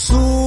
Su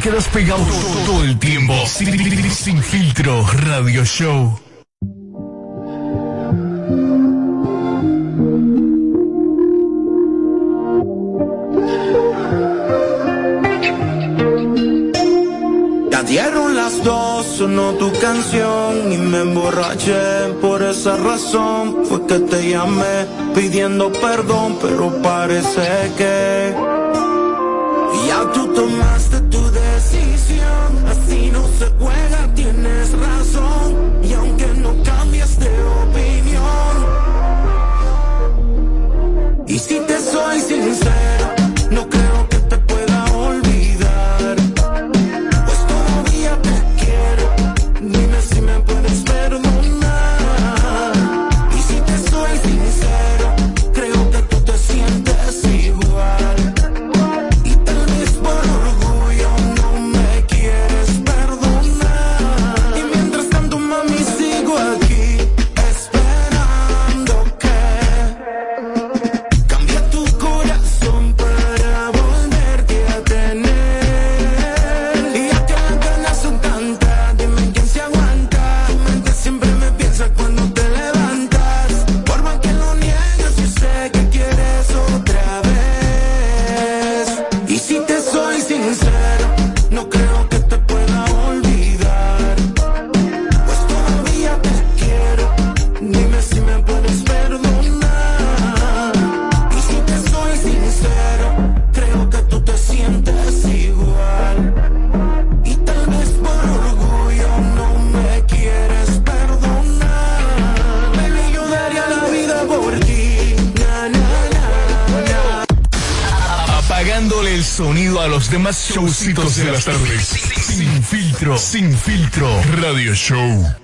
quedas pegado todo, el tiempo. Sin, filtro, radio show. Ya dieron las dos, sonó tu canción y me emborraché. Por esa razón fue que te llamé pidiendo perdón, pero parece que ya tú tomaste tienes razón. Showcitos de las tardes. Sin filtro, sin filtro, radio show.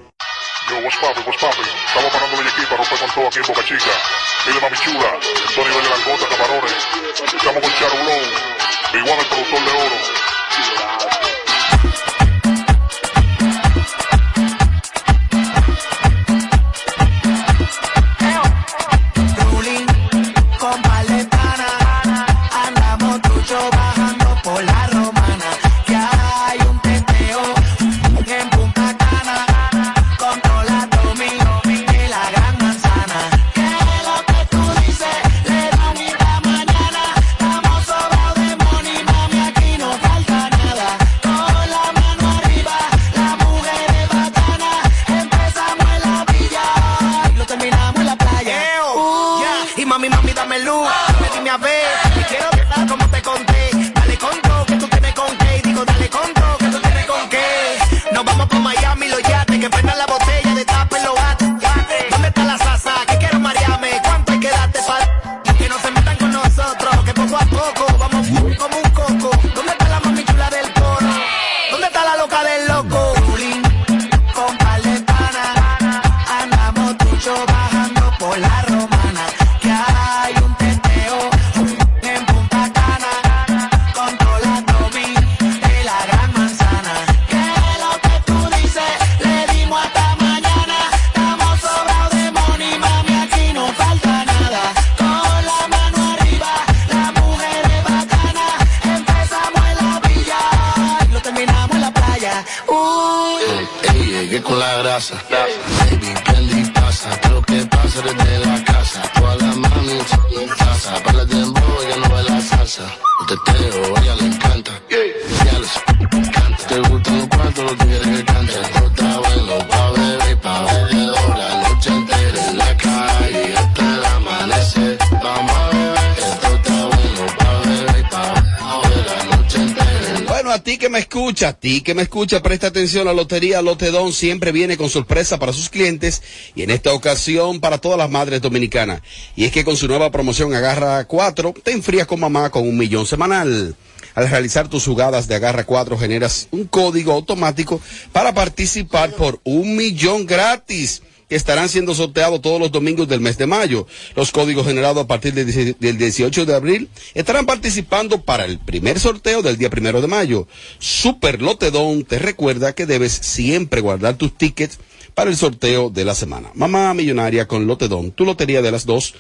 Ti que me escucha, presta atención, la Lotería Lotedón siempre viene con sorpresa para sus clientes y en esta ocasión para todas las madres dominicanas. Y es que con su nueva promoción Agarra 4, te enfrías con mamá con un millón semanal. Al realizar tus jugadas de Agarra 4 generas un código automático para participar por un millón gratis que estarán siendo sorteados todos los domingos del mes de mayo. Los códigos generados a partir del 10 del 18 de abril estarán participando para el primer sorteo del día primero de mayo. Super Lotedón te recuerda que debes siempre guardar tus tickets para el sorteo de la semana. Mamá Millonaria con Lotedón, tu lotería de las dos.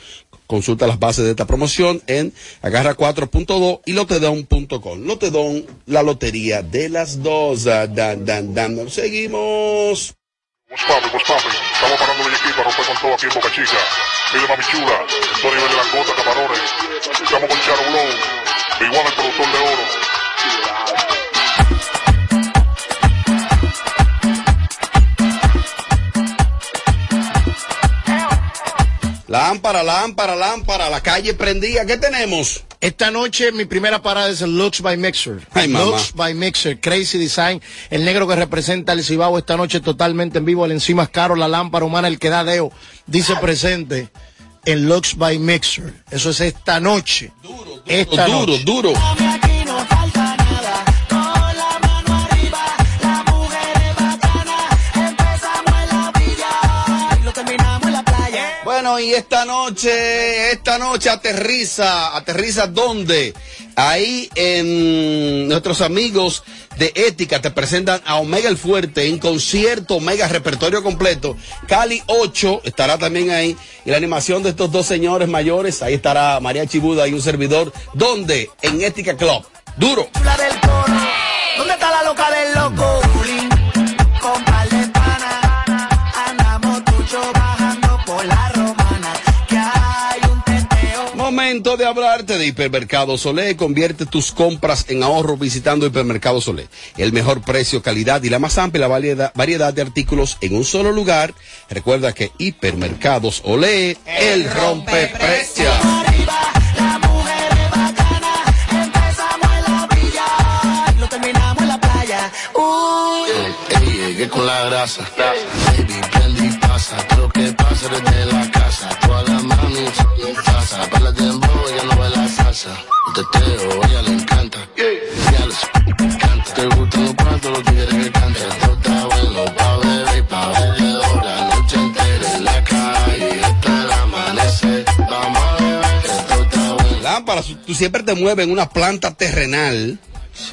Consulta las bases de esta promoción en agarra4.do y lotedón.com. Lotedón, la lotería de las dos. Dan, dan, dan. Seguimos. What's papi, what's papi? Estamos parando el equipo, rompe con todo aquí en Boca Chica. Pide mami chula, Tony de Langota, Camarones. Estamos con Charo Blow, igual el productor de oro. Lámpara, lámpara, lámpara, la calle prendía. ¿Qué tenemos? Esta noche mi primera parada es el Lux by Mixer. Ay. Lux by Mixer, Crazy Design, el negro que representa el Cibao esta noche totalmente en vivo, el encima es caro, la lámpara humana, el que da deo, dice presente en Lux by Mixer. Eso es esta noche. Esta duro, noche. duro. Bueno, y esta noche, esta noche aterriza, aterriza dónde? Ahí en nuestros amigos de Ética te presentan a Omega el Fuerte en concierto Omega repertorio completo. Cali 8 estará también ahí y la animación de estos dos señores mayores, ahí estará María Chibuda y un servidor. ¿Dónde? En Ética Club. Duro. ¿dónde está la loca del loco? Momento de hablarte de Hipermercado Solé. Convierte tus compras en ahorro visitando Hipermercado Solé. El mejor precio, calidad y la más amplia variedad, variedad de artículos en un solo lugar. Recuerda que Hipermercados Olé, el rompe precio. Arriba, la mujer es bacana, empezamos en la villa y lo terminamos en la playa. Uy. Ey, llegué con la grasa. Baby, pasa. Lo que pasa desde la casa. Toda la mami son en casa. Para el dembow, ella no ve la salsa. Un teteo, a ella le encanta. Ya les encanta. Te gustan los cuantos, los tigres que cantan. Esto está bueno pa' beber y pa' beber. La noche entera en la calle hasta el amanecer. Vamos a beber. Esto está bueno. Lámpara, tú siempre te mueves en una planta terrenal.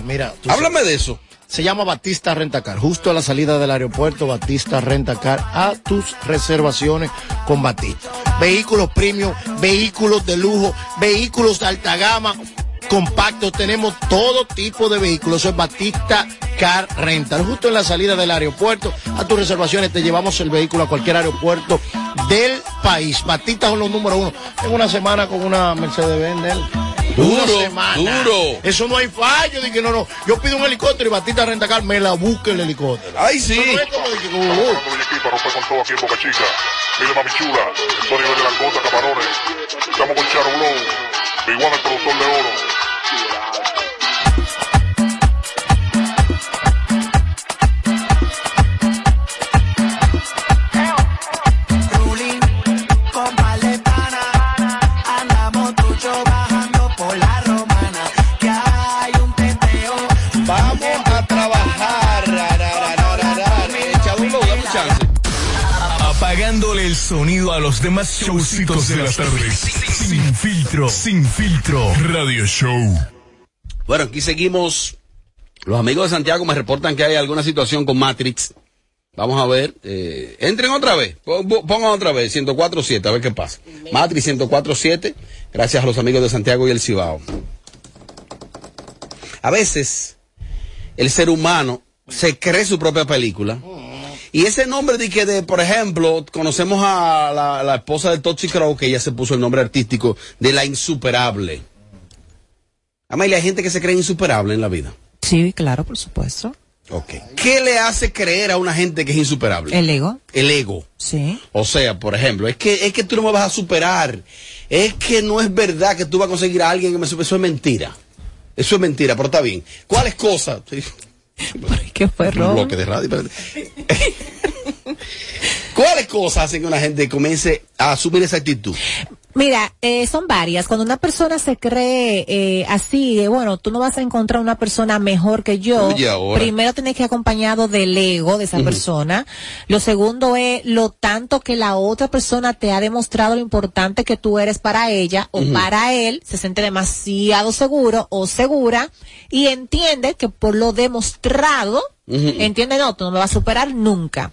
Mira, tú Háblame de eso. Se llama Batista Rentacar. Justo a la salida del aeropuerto, Batista Rentacar. A tus reservaciones con Batista. Vehículos premium, vehículos de lujo, vehículos de alta gama, compactos. Tenemos todo tipo de vehículos. Eso es Batista Car Rental. Justo en la salida del aeropuerto. A tus reservaciones te llevamos el vehículo a cualquier aeropuerto del país. Batista son los número uno. Tengo una semana con una Mercedes-Benz. Duro, Una semana. duro. Eso no hay fallo. Dije, no, no. Yo pido un helicóptero y Batista Rentacar me la busca el helicóptero. Ay, sí. Eso no es como de que, Estamos con todo aquí en Boca Chica. Pide mami chula, Tony de Langota, Camarones. Estamos con Charo Blow, igual el productor de oro. Apagándole el sonido a los demás showcitos de las tardes. Sin filtro, sin filtro. Radio Show. Bueno, aquí seguimos. Los amigos de Santiago me reportan que hay alguna situación con Matrix. Vamos a ver. eh, entren otra vez. Pon- pon- Pongan otra vez. 104.7, a ver qué pasa. Matrix 104.7. Gracias a los amigos de Santiago y el Cibao. A veces, el ser humano se cree su propia película. Y ese nombre de que, de, por ejemplo, conocemos a la, la esposa de Tootsie Crow, que ella se puso el nombre artístico de la insuperable. Amelia, hay gente que se cree insuperable en la vida. Sí, claro, por supuesto. Ok. ¿Qué le hace creer a una gente que es insuperable? El ego. El ego. Sí. O sea, por ejemplo, es que, es que tú no me vas a superar. Es que no es verdad que tú vas a conseguir a alguien que me supere. Eso es mentira. Eso es mentira, pero está bien. ¿Cuáles cosas? Sí, ¿Qué fue, un bloque de radio. espérate. ¿Cuáles cosas hacen que una gente comience a asumir esa actitud? Mira, eh, son varias. Cuando una persona se cree eh, así, de, bueno, tú no vas a encontrar una persona mejor que yo. Primero tienes que ir acompañado del ego de esa persona. Lo segundo es lo tanto que la otra persona te ha demostrado lo importante que tú eres para ella o para él. Se siente demasiado seguro o segura y entiende que por lo demostrado, entiende, no, tú no me vas a superar nunca.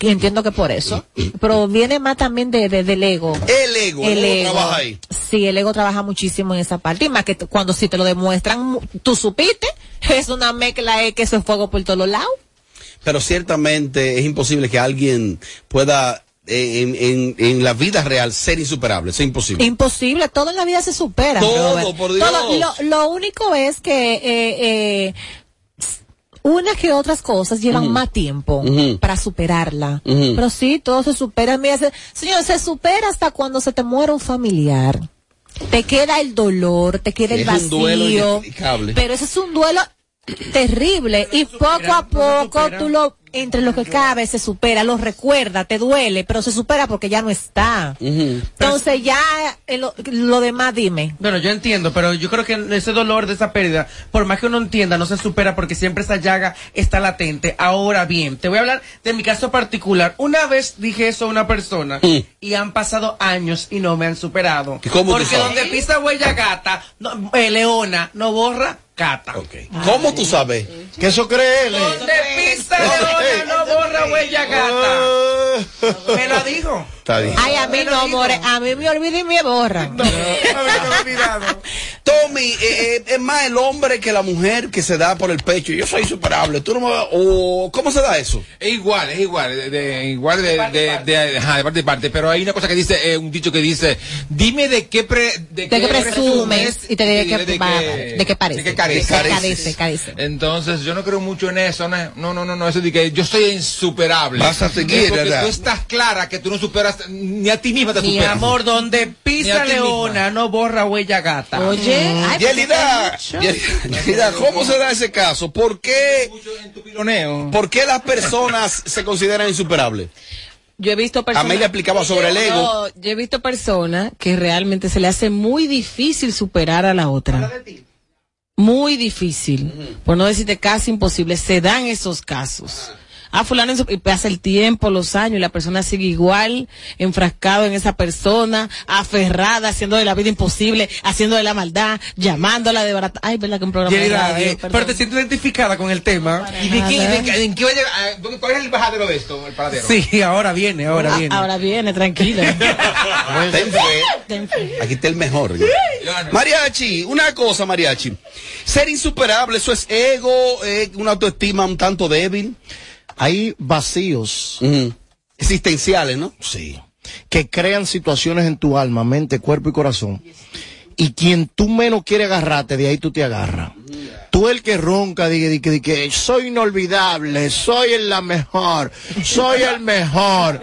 Y entiendo que por eso. Pero viene más también de, de- del ego. El ego, el, ego trabaja ahí. Sí, el ego trabaja muchísimo en esa parte. Y más que cuando si te lo demuestran, mu- tú supiste, es una mezcla de que eso es fuego por todos lados. Pero ciertamente es imposible que alguien pueda eh, en, en, en la vida real ser insuperable. Es imposible. Imposible, todo en la vida se supera. Todo, Robert. por Dios. Todo. Lo, lo único es que eh, eh, unas que otras cosas llevan más tiempo para superarla. Pero sí, todo se supera. Mira, se- señor, se supera hasta cuando se te muere un familiar. Te queda el dolor, te queda el un duelo vacío. inexplicable. Pero ese es un duelo terrible y poco a poco tú lo entre lo que cabe se supera, lo recuerda, te duele, pero se supera porque ya no está. Entonces ya eh, lo, lo demás dime. Bueno, yo entiendo, pero yo creo que ese dolor de esa pérdida, por más que uno entienda, no se supera porque siempre esa llaga está latente. Ahora bien, te voy a hablar de mi caso particular. Una vez dije eso a una persona Mm. y han pasado años y no me han superado. ¿Y cómo porque donde pisa huella gata, no, eh, leona, no borra gata. Ok. ¿Cómo tú sabes? Que eso cree él. eh. Donde pisa leona, no borra huella gata. Me lo dijo. Está bien. Ay, a mí no, more, a mí me olvida y me borra. Tommy, eh, eh, es más el hombre que la mujer que se da por el pecho. Yo soy insuperable. Tú no me vas- o ¿Cómo se da eso? Es igual, es igual, de, de- igual de, de, de- ajá, de parte y parte, pero hay una cosa que dice, eh, un dicho que dice, dime de qué, pre, De qué presumes y te diré que de qué parece. De qué careces. De qué carece, carece. Entonces, yo no creo mucho en eso, no, no, no, no, no, eso de que yo soy insuperable. Vas a seguir, porque ¿verdad? tú estás clara que tú no superas, ni a ti misma te Mi superas. amor, donde pisa leona, no borra huella gata. Oye, ay, pero Yelida, ¿cómo se da ese caso? ¿Por qué. ¿Por qué las personas se consideran insuperables? Yo he visto personas. Amelia explicaba sobre el ego. No, yo he visto personas que realmente se le hace muy difícil superar a la otra. Muy difícil. Por no decirte casi imposible. Se dan esos casos. Ah, fulano, en su- y pasa el tiempo, los años, y la persona sigue igual, enfrascado en esa persona, aferrada, haciendo de la vida imposible, haciendo de la maldad, llamándola de barata. Ay, verdad que un programa de radio, eh, pero te siento identificada con el tema. ¿Y de qué, de qué- en qué va a llegar? Ah, ¿dónde- ¿Cuál es el bajadero de esto, el paradero? Sí, ahora viene, ahora Ah, viene. ahora viene, tranquila. Ten fe. Aquí está el mejor. Mariachi, una cosa, Mariachi. Ser insuperable, eso es ego, eh, una autoestima un tanto débil. Hay vacíos. Existenciales, ¿no? sí, que crean situaciones en tu alma, mente, cuerpo y corazón. Y quien tú menos quieres agarrarte, de ahí tú te agarras. Tú el que ronca, diga, diga, diga, que soy inolvidable, soy el la mejor, soy el mejor.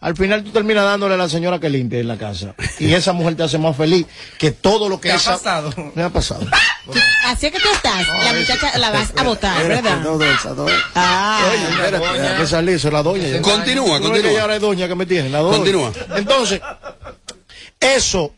Al final tú terminas dándole a la señora que limpia en la casa. Y esa mujer te hace más feliz que todo lo que ¿Te ha esa- pasado? Me ha pasado. Así es que tú estás, la muchacha la vas a votar, ¿verdad? No, de esa, no. Ah, Oye, espérate, hay que salir, eso es la doña. Continúa, No es que continúa. ahora es doña que me tiene, la doña. Continúa. Entonces, eso,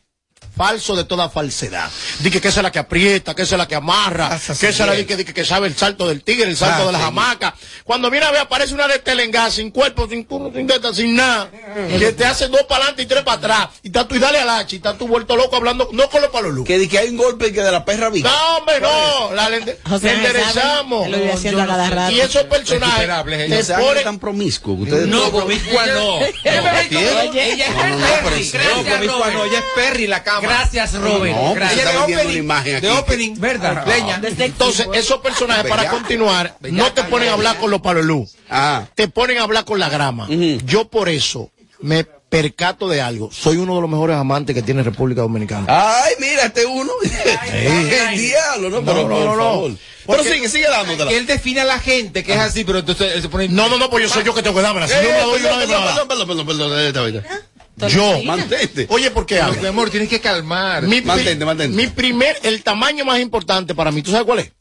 falso de toda falsedad. Dice que esa es la que aprieta, que esa es la que amarra, que esa es la que, que, que sabe el salto del tigre, el salto Ah, de la sí. hamaca. Cuando viene a ver, aparece una de telengá, sin cuerpo, sin culo, sin teta, sin nada. Que te hace dos para adelante y tres para atrás. Y está tú y dale al hacha, y está tú vuelto loco hablando, no con los palos Que, di que hay un golpe que de la perra viva. no, hombre, no. La, le, le enderezamos. sabe, lo cada rato. Y esos personajes No te ponen tan promiscuos. que Ustedes No, promiscua no. ¿Quién? Ella es No, no, no, Perry. No, promiscua no, ella es Perry la cama. Gracias, Robert. No, Gracias. de opening, una imagen aquí. De opening, ¿Verdad? Leña. Entonces, esos personajes, para Bellaca. continuar, no te ponen a hablar con los palolú. Ah. Te ponen a hablar con la grama. Yo por eso me percato de algo. Soy uno de los mejores amantes que tiene República Dominicana. Ay, mira, este uno. El diablo, ¿no? No, Pero, no, no, no. Pero sigue, sigue dándotela. Que él define a la gente que es así, pero entonces él se pone. No, no, no, pues yo soy yo que tengo que dármela. Si yo me la doy, yo perdón, perdón, perdón, perdón, Yo. Mantente. Oye, ¿por qué mi amor, tienes que calmar. Mi, Mantente, mantente. mi primer, el tamaño más importante para mí, ¿tú sabes cuál es?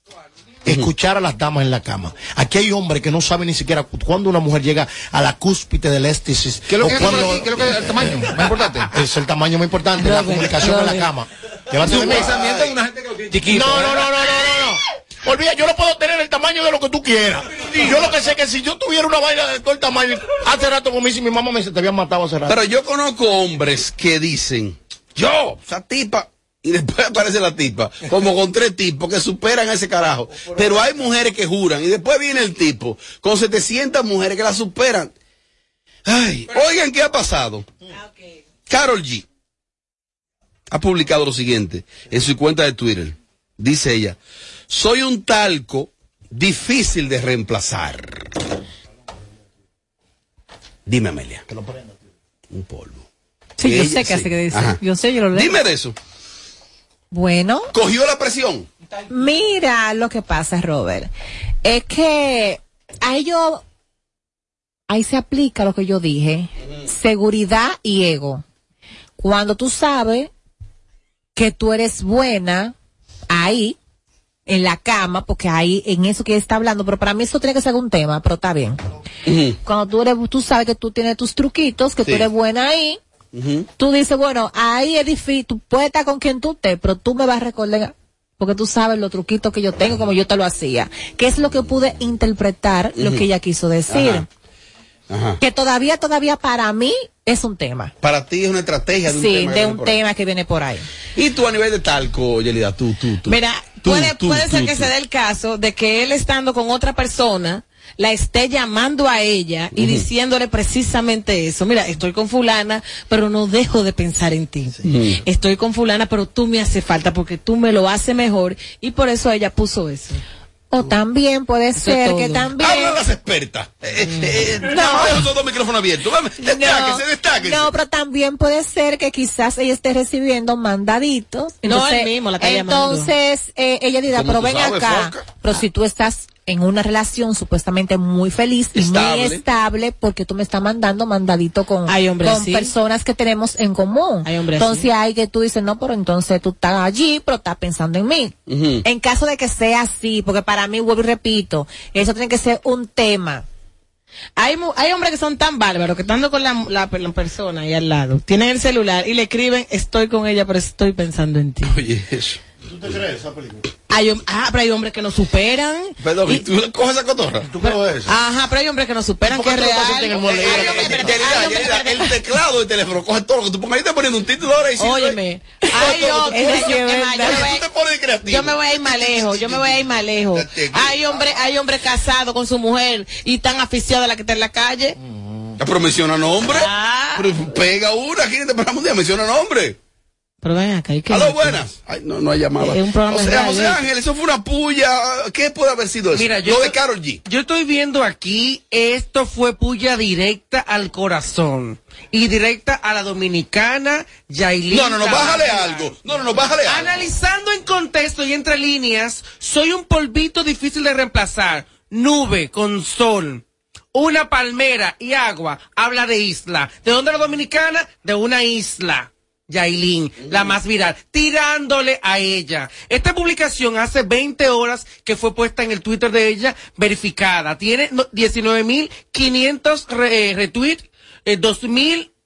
Escuchar a las damas en la cama. Aquí hay hombres que no saben ni siquiera cu- cuándo una mujer llega a la cúspide del éxtasis. ¿Qué es lo que es el- qué es lo que es el tamaño? Más importante. Es el tamaño más importante, la Robert, comunicación en la cama. Llévate de una gente que lo tiene chiquito. No, no, no, no, no, no, no. Olvida, yo no puedo tener el tamaño de lo que tú quieras. Yo lo que sé es que si yo tuviera una vaina de todo el tamaño, hace rato como si mi mamá me dice, te habían matado hace rato. Pero yo conozco hombres que dicen, yo, esa tipa, y después aparece la tipa, como con tres tipos que superan a ese carajo. Pero hay mujeres que juran, y después viene el tipo, con 700 mujeres que la superan. Ay, oigan, ¿qué ha pasado? Carol G ha publicado lo siguiente en su cuenta de Twitter. Dice ella, soy un talco difícil de reemplazar. Dime, Amelia. Un polvo. Sí, yo sé que sí. hace que dice. Ajá. Yo sé, yo lo leo. Dime de eso. Bueno, Cogió la presión. mira lo que pasa, Robert. Es que ahí yo, ahí se aplica lo que yo dije. Seguridad y ego. Cuando tú sabes que tú eres buena ahí, en la cama, porque ahí, en eso que está hablando, pero para mí eso tiene que ser un tema, pero está bien. Cuando tú eres, tú sabes que tú tienes tus truquitos, que Sí. tú eres buena ahí, tú dices, bueno, ahí es difícil, tú puedes estar con quien tú estés, pero tú me vas a recordar, porque tú sabes los truquitos que yo tengo, como yo te lo hacía. Que es lo que pude interpretar lo que ella quiso decir. Ajá. Ajá. Que todavía, todavía para mí es un tema. Para ti es una estrategia de un sí, tema. de un ahí. tema que viene por ahí. Y tú a nivel de talco, Yelida, tú, tú, tú. Mira, Tú, puede, tú, puede tú, ser que se dé el caso de que él estando con otra persona la esté llamando a ella y diciéndole precisamente eso. Mira, estoy con fulana, pero no dejo de pensar en ti. Estoy con fulana, pero tú me hace falta porque tú me lo haces mejor y por eso ella puso eso. O también puede ser que también... Hablan las expertas. Eh, eh, eh, no, esos dos micrófonos abiertos. Destáquese, destáquese. No, pero también puede ser que quizás ella esté recibiendo mandaditos. No, él mismo la está llamando. Entonces, eh, ella dirá, ¿Cómo pero ven sabes, acá. Foca? Pero si tú estás en una relación supuestamente muy feliz y Estable. muy estable, porque tú me estás mandando mandadito con, con personas que tenemos en común. Hay hombres entonces hay que tú dices, no, pero entonces tú estás allí, pero estás pensando en mí. En caso de que sea así, porque para mí, vuelvo y repito, eso tiene que ser un tema. Hay, mu- hay hombres que son tan bárbaros que estando con la, la, la persona ahí al lado, tienen el celular y le escriben, estoy con ella, pero estoy pensando en ti. Oye, eso. ¿Tú te crees esa película? Hay, ah, pero hay hombres que no superan. Perdón, Y- ¿y tú coges esa cotorra? ¿Tú crees eso? Ajá, pero hay hombres que no superan, ¿Por que qué es real. el pero- el teclado del teléfono coge todo lo que tú pongas. Ahí te poniendo un título ahora y sí, Óyeme, hay hombres, que, yo me voy- tú te pones de creativo. Yo me voy a ir más lejos, yo me voy a ir más lejos. Hay hombres, hay hombres casados con su mujer y tan aficiados a la que está en la calle. Ah, Pero menciona nombre. Ah. Pero pega una aquí en este programa un día, menciona nombre. Pero ven acá, ¿y qué? Aló, buenas. Ay, no, no hay llamada. Es un programa o sea, José. Ángel, eso fue una puya. ¿Qué puede haber sido eso? Mira, yo Lo de Carol G. Yo estoy viendo aquí, esto fue puya directa al corazón. Y directa a la dominicana, Yailin. No, no, no, bájale algo. No, no, no, bájale algo. Analizando en contexto y entre líneas, soy un polvito difícil de reemplazar. Nube con sol. Una palmera y agua. Habla de isla. ¿De dónde la dominicana? De una isla. Yailin, la más viral, tirándole a ella. Esta publicación hace 20 horas que fue puesta en el Twitter de ella, verificada. Tiene no- 19.500 re- eh, retweets, eh,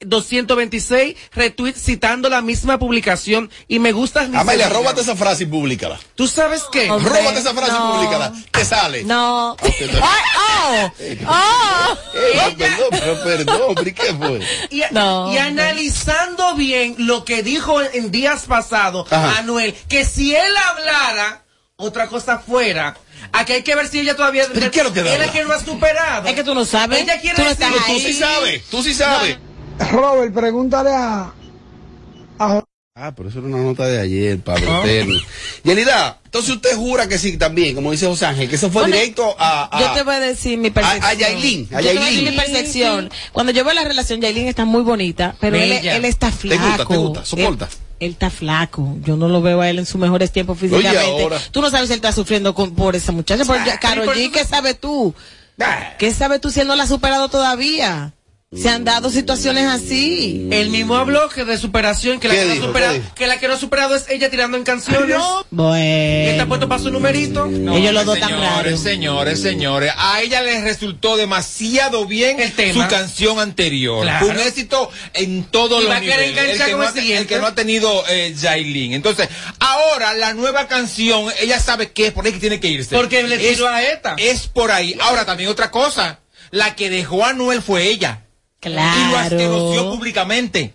2.226 retweets citando la misma publicación y me gusta. mi Amelia, róbate esa frase y públicala. ¿Tú sabes qué? Hombre, Róbate esa frase no. y públicala. Te sale. No. Ok, no. Oh, oh. Eh, no, perdón, pero perdón, ¿y qué fue? Y, No, y analizando bien lo que dijo en, días pasados. Anuel, que si él hablara, otra cosa fuera. Aquí hay que ver si ella todavía. ¿Pero qué es lo que Él habla? es que no ha superado. Es que tú no sabes. Ella quiere tú no decir- Tú sí sabes, tú sí sabes. Robert, pregúntale a, a Ah, pero eso era una nota de ayer, Ah. Eterno. Yelida, entonces usted jura que sí también, como dice José Ángel, que eso fue Bueno, directo a, a- Yo te voy a decir mi percepción. a- a Yailin, a Yo te voy Yailin. decir mi percepción. Cuando yo veo la relación, Yailin está muy bonita, pero él, está ¿Te flaco. gusta, te gusta? ¿Soporta? Él, él está flaco. Yo no lo veo a él en sus mejores tiempos físicamente. Tú no sabes si él está sufriendo con- por esa muchacha. Por Ah, Carol por G, ¿qué sabes tú? ¿Qué sabes tú si él no la ha superado todavía? Se han dado situaciones así. El mismo habló que de superación, que la ¿Qué que, no dijo? ha superado, ¿Qué dijo? que la que no ha superado es ella tirando en canciones. Y está Bueno. puesto para su numerito. Ellos los dos tan señores, raros. señores, señores, a ella le resultó demasiado bien tema. su canción anterior. Claro. Fue un éxito en todos Y los va a querer niveles. El enganchar que, con no el ha, el que no ha tenido eh, Yailin. Entonces, ahora la nueva canción, ella sabe que es por ahí que tiene que irse. Porque le Es- tiró a esta. Es por ahí. Ahora también otra cosa, la que dejó a Noel fue ella. Claro. Y lo asquerosió públicamente.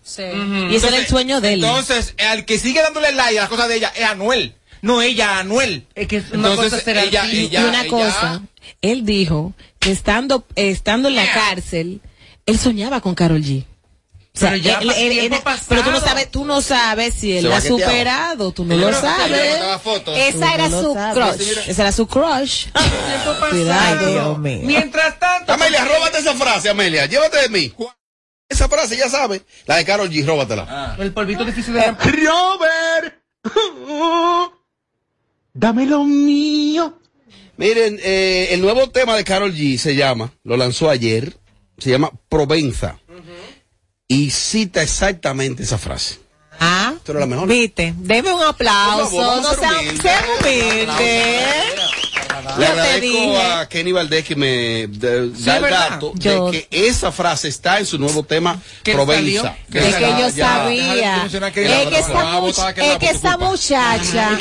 Y ese era el sueño de él. Entonces, al que sigue dándole like a las cosas de ella es Anuel. No ella, Anuel. Es que una Entonces, cosa será ella, y- ella, y una ella- cosa, él dijo que estando, estando en la cárcel, él soñaba con Carol G. O sea, Pero ya él- pa- él- tiempo él- pasado. pero tú no sabes, tú no sabes si él la ha superado, tú no lo sabes. Esa era su crush. Esa era su crush. Cuidado. Dios mío. Mientras tanto. Amelia, róbate esa frase, Amelia, llévate de mí. Esa frase, ya sabes. La de Carol G, róbatela. El polvito difícil de Robert, dame lo mío. Miren, eh, el nuevo tema de Carol G se llama, lo lanzó ayer, se llama Provenza. Y cita exactamente esa frase. Ah, Esto era la mejor. viste, deme un aplauso, favor, no ser sean humildes. sean humildes. Le Yo te agradezco dije. a Kenny Valdés que me de- da el ¿verdad? dato Yo- de que esa frase está en su nuevo tema ¿Que Provenza. salió? Es que yo ya- sabía. Es que esa, much- es que esa muchacha,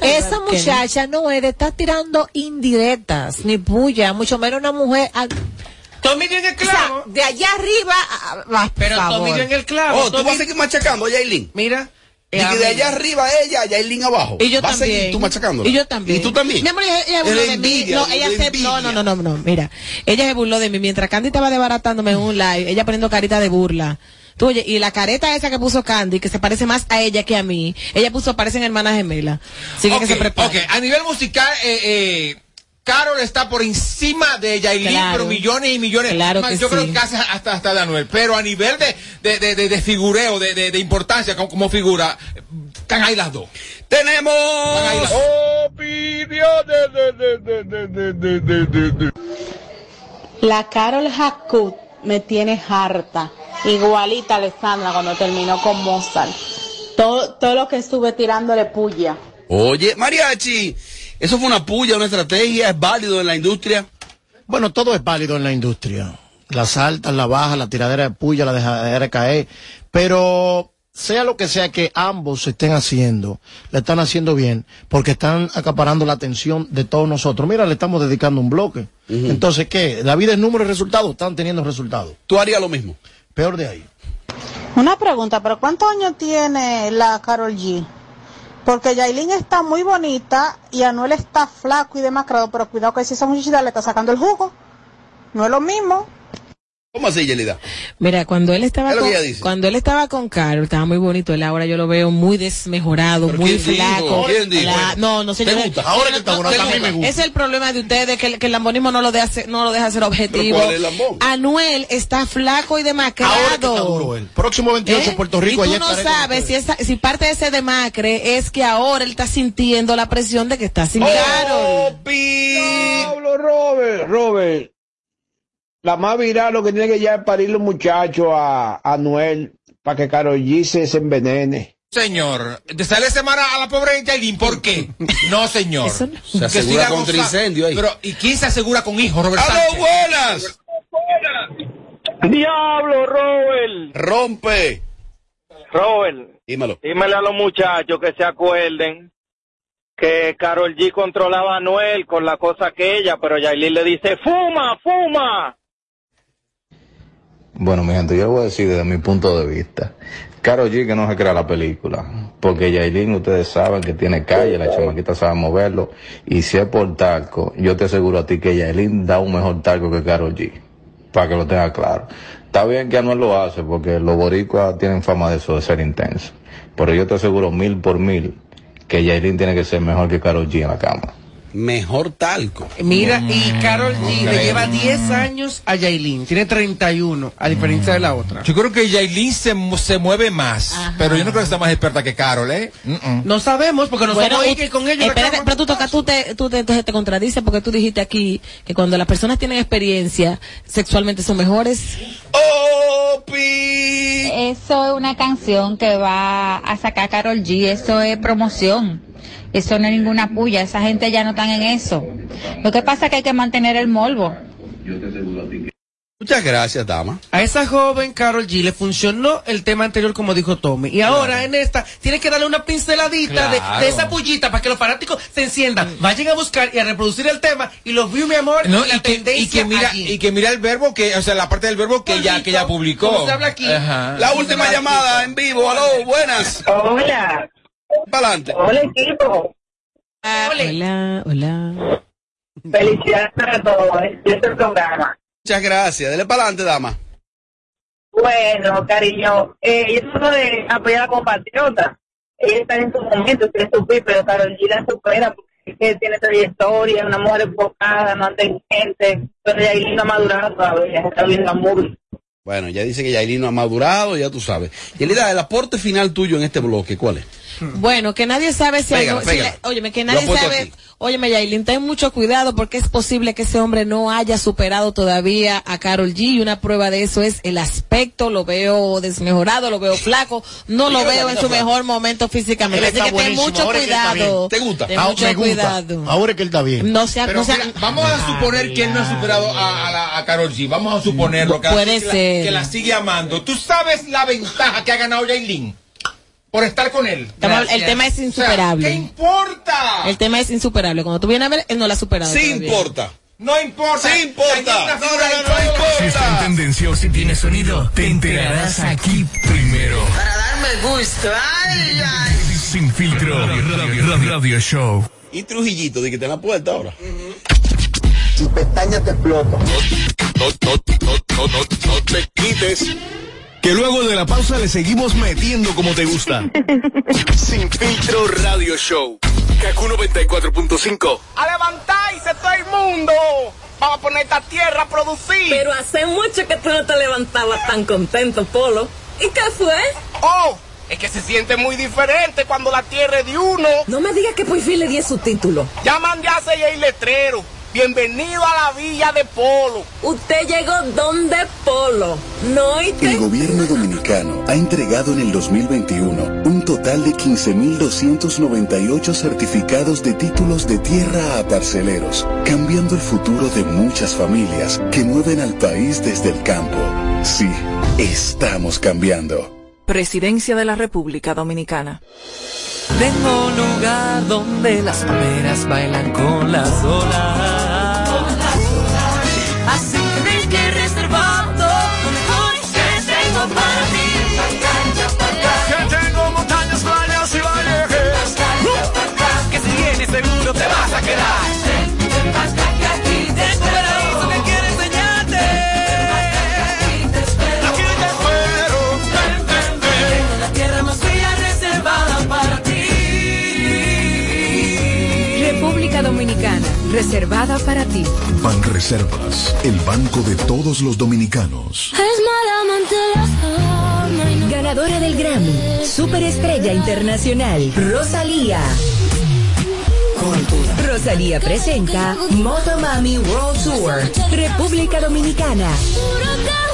esa muchacha no es de estar tirando indirectas, ni puya, mucho menos una mujer. Tommy dio en el o sea, clavo. de allá arriba, ah, ah, por Pero favor. Tommy dio en el clavo. Oh, tú vas a seguir machacando a Yailin. Mira. Y que de allá arriba ella, Yailin abajo. Y yo vas a seguir también. tú machacándola. Y yo también. Y tú también. Mi amor, ella, ella burló de mí. No, ella se, no, no, no, no, no. Mira, ella se burló de mí. Mientras Candy estaba desbaratándome en un live, ella poniendo carita de burla. Tú, oye, y la careta esa que puso Candy, que se parece más a ella que a mí, ella puso, parecen hermanas gemelas. Así que, que se Ok, prepare. ok, a nivel musical, eh, eh, Carol está por encima de Yailin, Claro. pero millones y millones. Claro Más, que yo creo que casi hasta, hasta de Anuel. Pero a nivel de, de, de, de- de figureo, de, de, de importancia como, como figura, están ahí las dos. Tenemos las- La Carol Hackut me tiene harta. Igualita a Alessandra cuando terminó con Mozart. Todo, todo lo que estuve tirándole puya. Oye, Mariachi, eso fue una puya, una estrategia, es válido en la industria. Bueno, todo es válido en la industria. Las altas, la baja, la tiradera de puya, la dejadera caer. Pero sea lo que sea que ambos estén haciendo, le están haciendo bien, porque están acaparando la atención de todos nosotros. Mira, le estamos dedicando un bloque. Entonces, ¿qué? La vida es número de resultados, están teniendo resultados. Tú harías lo mismo. Peor de ahí. Una pregunta, ¿pero cuántos años tiene la Carol G? Porque Yailin está muy bonita y Anuel está flaco y demacrado, pero cuidado que si esa muchachita le está sacando el jugo. No es lo mismo. ¿Cómo así, Yelida? Mira, cuando él estaba con, cuando él estaba con Carol, estaba muy bonito. Él ahora yo lo veo muy desmejorado, ¿Pero muy quién dijo? flaco. ¿Quién dijo? La- no, no, señor. ¿Te gusta? Ahora que está no, a mí me gusta. Es el problema de ustedes, que, el- que el lambonismo no lo deja ser, no lo deja ser objetivo. ¿Pero cuál es el lambón? Anuel está flaco y demacrado. Ahora que está duro él. Próximo 28, ¿Eh? Puerto Rico. y tú no sabes si, esa, si parte de ese demacre es que ahora él está sintiendo la presión de que está sin Carol. Pablo Robert, Robert. La más viral lo que tiene que ya es parir los muchachos a, a Noel para que Karol G se, se envenene. Señor, de sale semana a la pobre Yailin, ¿por qué? No, señor. Eso no. Se Que asegura contra incendio ahí. Pero, ¿y quién se asegura con hijos, Robert ¡Aló, Sánchez? buenas! Diablo, Robert. ¡Rompe! Robert, Dímelo. dímele a los muchachos que se acuerden que Carol G controlaba a Noel con la cosa aquella, pero Yailin le dice, fuma, fuma. Bueno, mi gente, yo voy a decir desde mi punto de vista. Caro G que no se crea la película, porque Yailin ustedes saben que tiene calle, la chamaquita sabe moverlo, y si es por talco, yo te aseguro a ti que Yailin da un mejor talco que Caro G, para que lo tenga claro. Está bien que Anuel lo hace, porque los boricuas tienen fama de eso, de ser intenso. Pero yo te aseguro mil por mil que Yailin tiene que ser mejor que Karol G en la cama. Mejor talco. Mira, y Carol G le lleva 10 años a Yailin. Tiene 31, a diferencia de la otra. Yo creo que Yailin se, mu- se mueve más, pero yo no creo que sea más experta que Carol, ¿eh? No sabemos, porque no Bueno, somos que con ellos. espérate, pero tú tocas, tú te, tú te, entonces te contradices porque tú dijiste aquí que cuando las personas tienen experiencia sexualmente son mejores. Eso es una canción que va a sacar Carol G, eso es promoción. Eso no es ninguna puya, esa gente ya no están en eso. Lo que pasa es que hay que mantener el morbo. Muchas gracias, dama. A esa joven Carol G le funcionó el tema anterior como dijo Tommy. Y ahora en esta tiene que darle una pinceladita de- esa pullita para que los fanáticos se enciendan, vayan a buscar y a reproducir el tema y los view, mi amor, No, y la que, tendencia y que mira allí. y que mira el verbo que o sea la parte del verbo que ya que ella publicó como se habla aquí. Ajá. La última llamada en vivo. Aló, buenas. Hola. Para adelante. Hola, equipo. Hola, hola. Felicidades para todos. Este programa. Muchas gracias. Dele para adelante, dama. Bueno, cariño, eh, eso de apoyar a la compatriota. Ella está en su momento, quiere suplir, pero Carol G la supera porque tiene trayectoria, una mujer enfocada, no inteligente, pero Yailin no ha madurado todavía, se está viendo a Muri. Bueno, ya dice que Yailin no ha madurado, ya tú sabes. Yelida, el aporte final tuyo en este bloque, ¿cuál es? Bueno, que nadie sabe si, algo- si le- óyeme, que nadie sabe, aquí. óyeme, Yailin, ten mucho cuidado porque es posible que ese hombre no haya superado todavía a Carol G y una prueba de eso es el aspecto, lo veo desmejorado, lo veo flaco, no lo veo en su mejor momento físicamente, así que ten mucho ahora cuidado. ¿Te gusta? Ten Ah, mucho me gusta. cuidado. Ahora que él está bien. No sea, Pero no sea, mira, vamos a suponer que él no ha superado a, a, la- a Karol G. Vamos a suponerlo. Que, Puede que la- ser. que la sigue amando. ¿Tú sabes la ventaja que ha ganado Yailin? Por estar con él. Estamos- el tema es insuperable. O sea, ¿Qué importa? el tema es insuperable. Cuando tú vienes a ver, él no lo ha superado. Sí todavía. importa. No importa. Sí importa. No, no, no, no icónica. Si está en tendencia o si tiene sonido, te enterarás aquí primero. Para darme gusto. Ay, ay. Sin filtro, radio, radio- radio show. Y Trujillito, de que en la puerta ahora. Tu pestaña te explota. No, no, no, no, no, no te quites. Que luego de la pausa le seguimos metiendo como te gusta. Sin filtro radio show. Kaku 94.5. A levantarse todo el mundo. Vamos a poner esta tierra a producir. Pero hace mucho que tú no te levantabas tan contento, Polo. ¿Y qué fue? Oh, es que se siente muy diferente cuando la tierra es de uno. No me digas que por fin le di su título. Ya mandé a el letrero. Bienvenido a la villa de Polo. Usted llegó donde Polo. No y El gobierno dominicano ha entregado en el 2021 un total de 15.298 certificados de títulos de tierra a parceleros, cambiando el futuro de muchas familias que mueven al país desde el campo. Sí, estamos cambiando. Presidencia de la República Dominicana. Tengo un lugar donde las palmeras bailan con las olas. Así que que reservado. Que tengo para ti. Que tengo montañas, playas y valles. Que si vienes seguro te vas reservada para ti. Ban Reservas, el banco de todos los dominicanos. Ganadora del Grammy, Superestrella Internacional, Rosalía. Rosalía presenta Motomami World Tour, República Dominicana.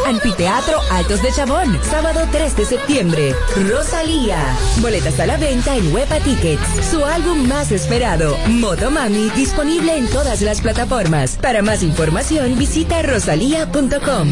Anfiteatro Altos de Chabón, sábado 3 de septiembre. Rosalía. Boletas a la venta en Huepa Tickets. Su álbum más esperado, Motomami, disponible en todas las plataformas. Para más información, visita rosalía.com.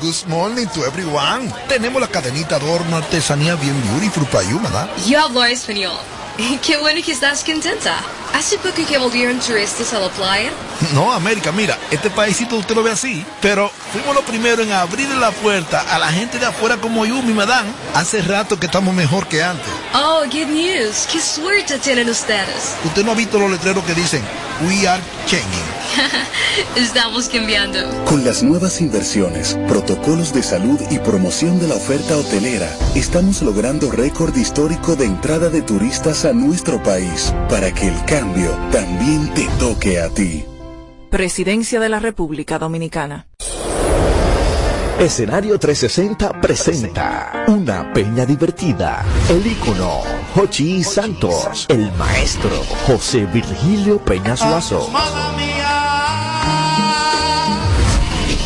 Good morning to everyone. Tenemos la cadenita de horno artesanía bien beautiful para you, ¿verdad? Yo hablo español. Qué bueno que estás contenta. ¿Hace poco que volvieron turistas a la playa? No, América, mira, este paísito usted lo ve así, pero fuimos los primeros en abrir la puerta a la gente de afuera como yo, mi madame. Hace rato que estamos mejor que antes. Oh, good news. Qué suerte tienen ustedes. Usted no ha visto los letreros que dicen We are changing. Estamos cambiando. Con las nuevas inversiones, protocolos de salud y promoción de la oferta hotelera, estamos logrando récord histórico de entrada de turistas a nuestro país para que el cambio también te toque a ti. Presidencia de la República Dominicana. Escenario 360 presenta una peña divertida. El ícono Jochi Santos, el maestro José Virgilio Peña Suazo.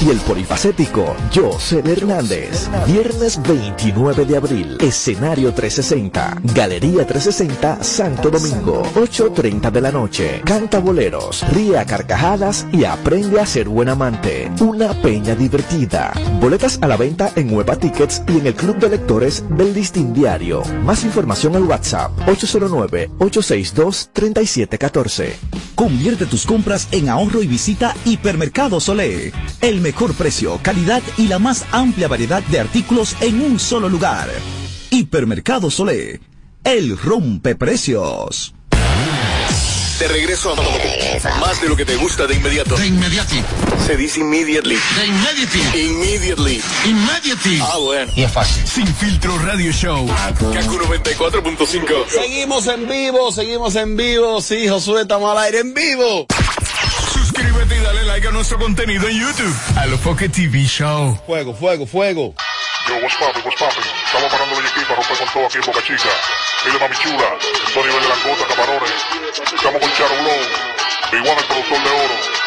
Y el polifacético José Hernández. Viernes 29 de abril. Escenario 360. Galería 360 Santo Domingo. 8.30 de la noche. Canta boleros, ríe a carcajadas y aprende a ser buen amante. Una peña divertida. Boletas a la venta en Nueva Tickets y en el Club de Lectores del Listín Diario. Más información al WhatsApp 809-862-3714. Convierte tus compras en ahorro y visita Hipermercado Solé. El mejor precio, calidad y la más amplia variedad de artículos en un solo lugar. Hipermercado Solé. El rompe precios. De regreso a más de lo que te gusta de inmediato. De inmediati. Se dice immediately. De immediately. Immediately. Immediately. Ah, bueno. Y es fácil. Sin filtro radio show. Kaku 94.5. Seguimos en vivo, seguimos en vivo. Sí, Josué, estamos al aire en vivo. Suscríbete y dale like a nuestro contenido en YouTube. A lo Foque TV Show. Fuego, fuego, fuego. Yo, what's poppin', what's poppin'? Estamos parando de aquí para romper con todo aquí en Boca Chica. Dile mami chula, estoy a nivel de langota, camarones. Estamos con Charo Blow, igual el productor de oro.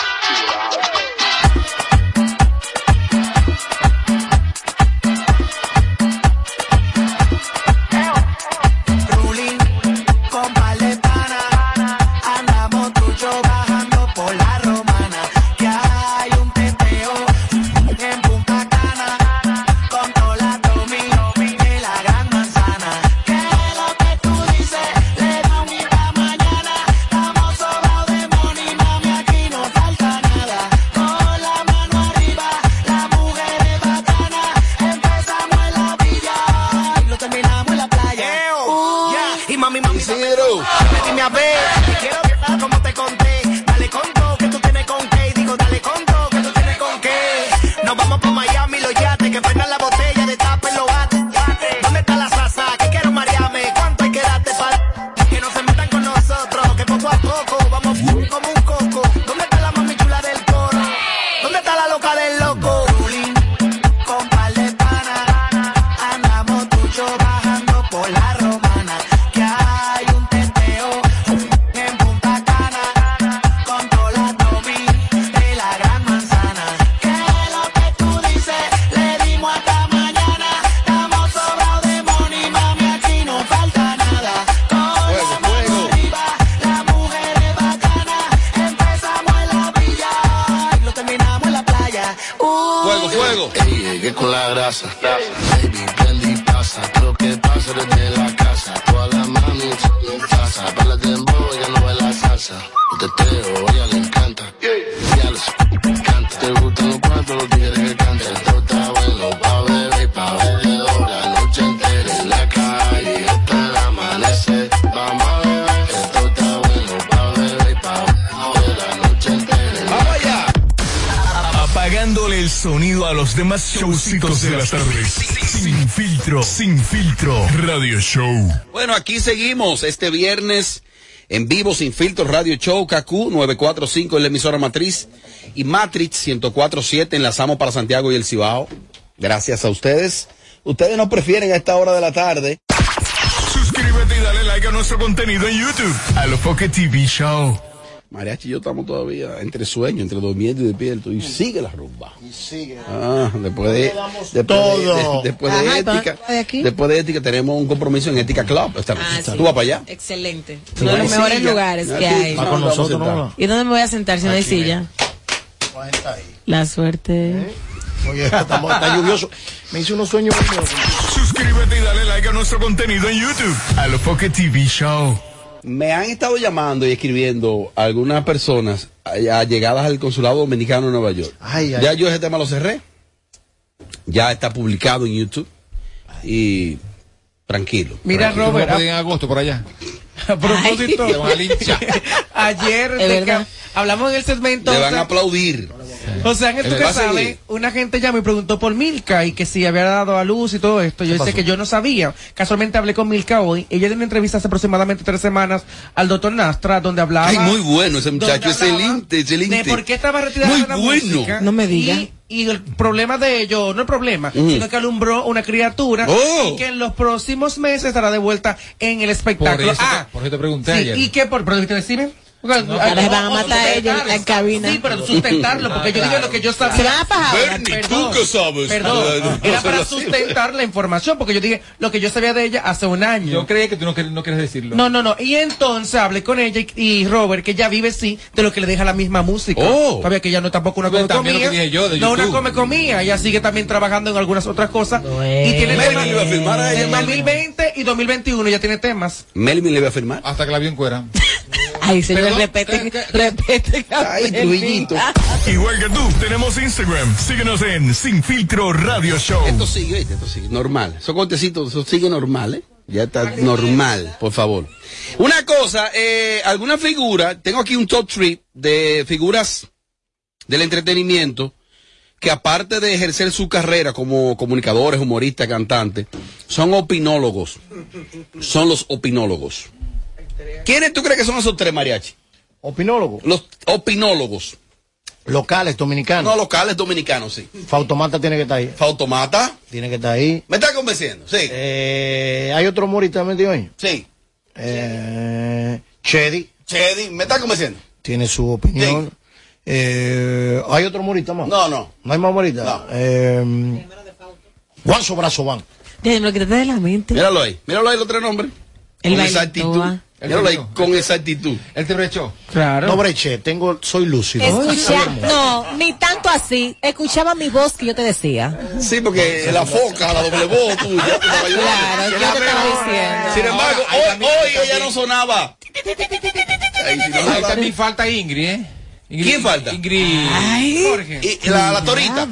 Showcitos de las tardes. Sin filtro, sin filtro. Radio Show. Bueno, aquí seguimos este viernes en vivo sin filtro Radio Show KQ 945 en la emisora matriz y Matrix 1047 enlazamos para Santiago y el Cibao. Gracias a ustedes. Ustedes nos prefieren a esta hora de la tarde. Suscríbete y dale like a nuestro contenido en YouTube. A lo Foque TV Show. Mariachi y yo estamos todavía entre sueño, entre durmiendo y despierto y sigue la rumba. Y sigue. Ah, después de, después de- todo. de- después de Ajá, ¿y para ética, de después de ética tenemos un compromiso en Ética Club. Esta noche. Ah, sí. Tú vas para allá. Excelente. Uno de los mejores silla. lugares Ah, que hay. Va con nosotros, ¿no? ¿Y dónde me voy a sentar si no hay silla? La suerte. Oye, estamos- está lluvioso. Me hice unos sueños. Suscríbete y dale like a nuestro contenido en YouTube. A lo Foque TV Show. Me han estado llamando y escribiendo algunas personas a- allegadas al consulado dominicano de Nueva York. Ay, ay. Ya yo ese tema lo cerré. Ya está publicado en YouTube. Y tranquilo. Mira, tranquilo. Robert. en agosto por allá. A propósito, Te van a linchar. ayer, Es te verdad. ca- hablamos en el segmento. Le o van sea, a aplaudir. O sea, tú Va que sabes, una gente ya me preguntó por Milka y que si había dado a luz y todo esto. Yo ¿Qué sé pasó? que yo no sabía. Casualmente hablé con Milka hoy. Ella dio una entrevista hace aproximadamente tres semanas al doctor Nastra, donde hablaba. Ay, muy bueno ese muchacho, excelente, excelente. De por qué estaba retirada Muy de la bueno. música. No me diga. Y, el problema de ello, no el problema, sino que alumbró una criatura Oh. y que en los próximos meses estará de vuelta en el Por espectáculo. eso, ah, por eso te pregunté sí, ayer. y que por, pero Ahora se van a matar a ella en la cabina. Sí, pero sustentarlo, porque yo dije lo que yo sabía. Se van a. Bernie, Perdón, ¿tú qué sabes? Perdón, Ah, era no para sustentar la información, porque yo dije lo que yo sabía de ella hace un año. Yo creía que tú no, no quieres decirlo. No, no, no. Y entonces hablé con ella y, y Robert, que ya vive sí de lo que le deja la misma música. Oh. Sabía que ella no es tampoco una come que comía. dije yo de no una come comía. Ella sigue también trabajando en algunas otras cosas. Y tiene Melvin temas. le iba a firmar a ella, En Melvin. 2020 y 2021 ya tiene temas. Melvin le va a firmar. Hasta que la vio en cuera. Ay, señor, repete, repete. Ay, Trujillito. Igual que tú, tenemos Instagram. Síguenos en Sin Filtro Radio Show. Esto sigue, esto sigue, normal. Esos cortecitos, eso sigue normal, ¿eh? Ya está normal, por favor. Una cosa, eh, alguna figura, tengo aquí un top 3 de figuras del entretenimiento que aparte de ejercer su carrera como comunicadores, humoristas, cantantes, son opinólogos. Son los opinólogos. ¿Quiénes tú crees que son esos tres mariachi? Opinólogo. Los opinólogos. Locales, dominicanos. No locales dominicanos, sí. Fautomata tiene que estar ahí. Fautomata. Tiene que estar ahí. ¿Me está convenciendo? Sí. Eh, ¿Hay otro metido ahí? Sí. Eh, Chedi Chedi, ¿me está convenciendo? tiene su opinión. Eh, ¿Hay otro humorista más? No, no. ¿No hay más humorista? Eh, Juanzo Brazován. Ya, me lo quitaste de la mente. Míralo ahí, míralo ahí los tres nombres. El con exactitud. Toa. Míralo ahí, con exactitud. Él te brechó. Claro. No breché, tengo, soy lúcido. Escucha, no, ni tanto así. Escuchaba mi voz que yo te decía. Sí, porque la foca, la doble voz tuya. Claro, yo te estaba diciendo. Sin embargo, hoy, hoy ella no sonaba. Ahí también falta Ingrid, ¿eh? Ingrid- ¿Quién falta? Ingrid. Jorge. Y la, la torita.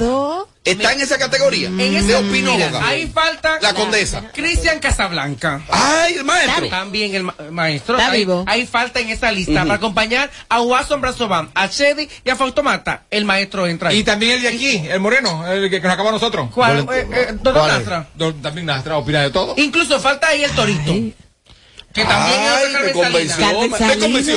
Está en esa categoría. En de opinóloga. Ahí falta La condesa. Cristian Casablanca. Ay, el maestro. También el ma- maestro. Está ahí, vivo. ahí falta en esa lista para acompañar a Watson Brazovan, a Chedi y a Fautomata. El maestro entra ahí. Y también el de aquí, el moreno, el que, que nos acaba a nosotros. ¿Cuál? Eh, eh, doctor. Nastra. Do- También Nastra opina de todo. Incluso falta ahí el torito. Que también Ay, es otra me convenció. Me, convenció.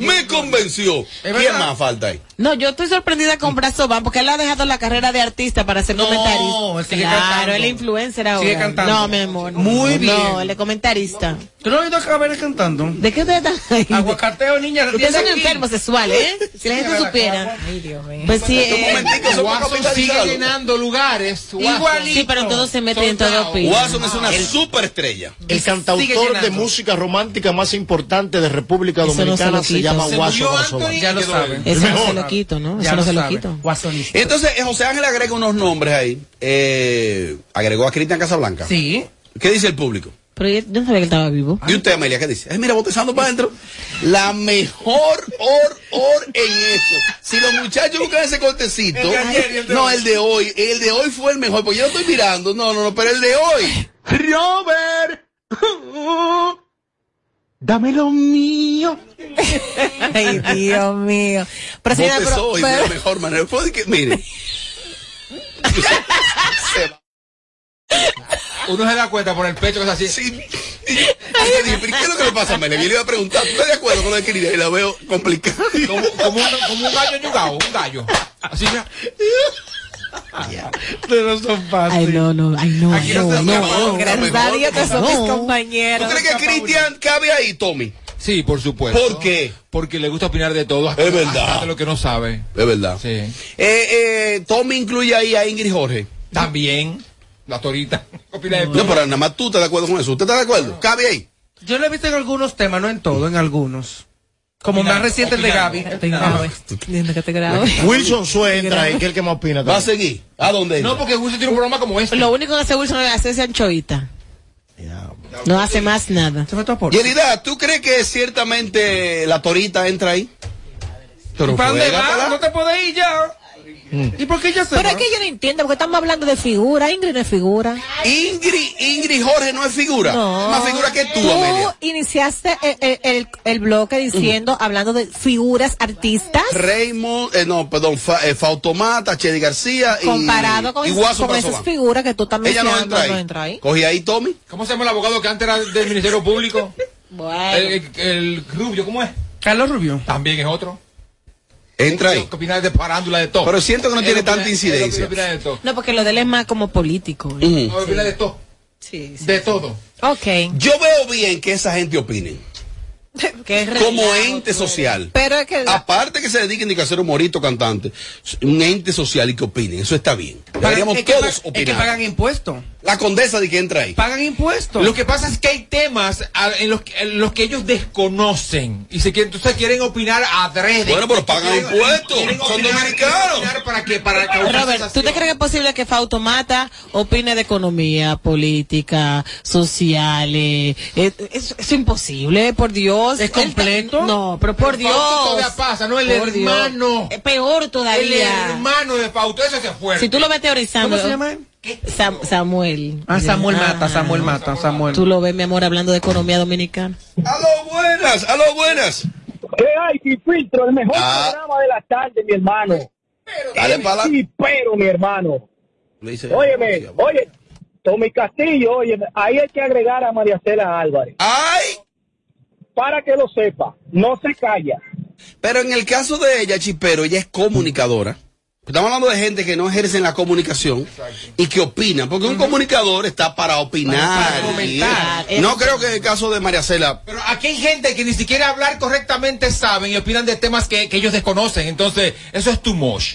Me convenció. ¿Quién más falta ahí? No, yo estoy sorprendida con Brazo Van porque él ha dejado la carrera de artista para ser No, comentarista. él sigue claro, cantando. él es influencer ahora. Sigue cantando. No, mi amor. Muy bien. No, él es comentarista. ¿Tú no has oído a Cabrera cantando? ¿De qué ustedes están ahí? Aguacateo, niña. Ustedes son enfermos sexuales, ¿eh? Si la gente supiera. Ay, Dios mío. Pues sí, eh, Watson sigue llenando lugares. Watson. Igualito. sí, pero todos se meten en todo piso. Watson es una superestrella. El cantautor de música romántica más importante de República Dominicana se llama Guaso. Ya lo saben. No mejor. Se lo quito, ¿no? Ya Eso no se lo quito. Guasonista. Entonces, eh, José Ángel agrega unos nombres ahí. Eh, agregó a Cristian Casablanca. Sí. ¿Qué dice el público? Pero yo no sabía que él estaba vivo. ¿Y usted, Amelia, qué dice? Ay, mira, botezando para adentro. La mejor or, or en eso. Si los muchachos buscan ese cortecito. El ayer el no, el de hoy. El de hoy fue el mejor, porque yo lo estoy mirando. No, no, no, pero el de hoy. Robert. Dame lo mío. Ay, Dios mío. Pero, señora, pero- de la mejor manera. Que, mire. Se va. Uno se da cuenta por el pecho que es así. Sí. Y yo dije, ¿pero qué es lo que le pasa a? Y le iba a preguntar, ¿tú estás de acuerdo con lo que quería? Y la veo complicada. Como, como, un, como un gallo yugao, un gallo. Así ya. Pero no son Ay, fáciles. no, no, ay, no, Aquí no, no, la no. mejor, la Gracias mejor. a Dios que son No. mis ¿Tú compañeros. crees que Cristian cabe ahí, Tommy? Sí, por supuesto. ¿Por qué? Porque le gusta opinar de todo. Es verdad. hasta de lo que no sabe. Es verdad. Sí. Eh, eh, Tommy incluye ahí a Ingrid Jorge. También. La torita. Opina de No, todo. pero nada más tú estás de acuerdo con eso. ¿Usted está de acuerdo? ¿Cabe ahí? Yo lo he visto en algunos temas, no en todo, en algunos. Como más reciente el de Gaby. Te que te grave. Wilson Sue entra ahí, que es el que más opina. ¿Va a seguir? ¿A dónde? No, porque Wilson tiene un programa como este. Lo único que hace Wilson es hacerse anchoita. No hace más nada. Yelida, ¿tú crees que ciertamente la torita entra ahí? Pero ¿Para dónde juégatela. vas? No te puedes ir ya. ¿Y por qué ella se Pero va? es que yo no entiendo, porque estamos hablando de figura. Ingrid no es figura. Ingrid, Ingrid Jorge no es figura. No. Más figura que tú, Tú Amelia. iniciaste el, el- el- el bloque diciendo, hablando de figuras artistas, Raymond, eh, no, perdón, Fa, eh, Fautomata, Chedi García y, comparado con, y esas- Guaso con esas figuras que tú estás Ella no entra ahí. no entra ahí. Cogí ahí, Tommy. ¿Cómo se llama el abogado que antes era del Ministerio Público? Bueno. El, el- el Rubio, ¿cómo es? Carlos Rubio. También es otro. Entra ahí. ¿Qué opinas de parándula de todo? Pero siento que no tiene tanta incidencia. No, porque lo de él es más como político. De todo. Sí, De todo. Ok. Yo veo bien que esa gente opine. Que es Como ente social. Pero es que la- Aparte que se dediquen ni que a ser humorito cantante, un ente social y que opinen, eso está bien. Deberíamos es que todos pa- Es que opinar. pagan impuestos. La condesa de que entra ahí. Pagan impuestos. Lo que pasa es que hay temas a- en los, que- en los que ellos desconocen y se quieren, entonces quieren opinar adrede. Bueno, pero pagan Quieren- impuestos, quieren son opinar- dominicanos. ¿Para qué? Para Robert, ¿tú te crees que es posible que Fautomata opine de economía, política, sociales? Es, es- es imposible, por Dios. ¿Es completo? No, pero por Dios. Todavía pasa, no el Por Dios. hermano. Es peor El todavía. hermano de Fausto, eso se fue. Si tú lo ves teorizando. ¿Cómo se llama él? Sam- Samuel. Ah, Samuel Mata, Ajá. Samuel Mata, Samuel. Tú lo ves, mi amor, hablando de economía dominicana. ¡Aló, buenas! ¡Aló, buenas! ¿Qué hay, filtro? El mejor Ah. programa de la tarde, mi hermano. Dale para la... Sí, pero, mi hermano. Óyeme, oye, Tommy Castillo, oye, ahí hay que agregar a María Cela Álvarez. ¡Ay! Para que lo sepa, no se calla. Pero en el caso de ella, Chipero, ella es comunicadora. Estamos hablando de gente que no ejercen la comunicación y que opinan, porque un comunicador está para opinar. Para comentar. y- no creo que en el caso de María Cela. Pero aquí hay gente que ni siquiera hablar correctamente saben y opinan de temas que, que ellos desconocen. Entonces, eso es too much.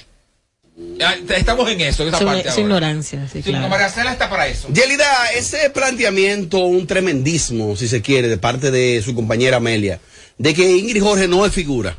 Estamos en eso, en esa Su, parte ahora. ignorancia, sí, Sí, claro. María Cela está para eso. Yelida, ese planteamiento, un tremendismo, si se quiere, de parte de su compañera Amelia, de que Ingrid Jorge no es figura.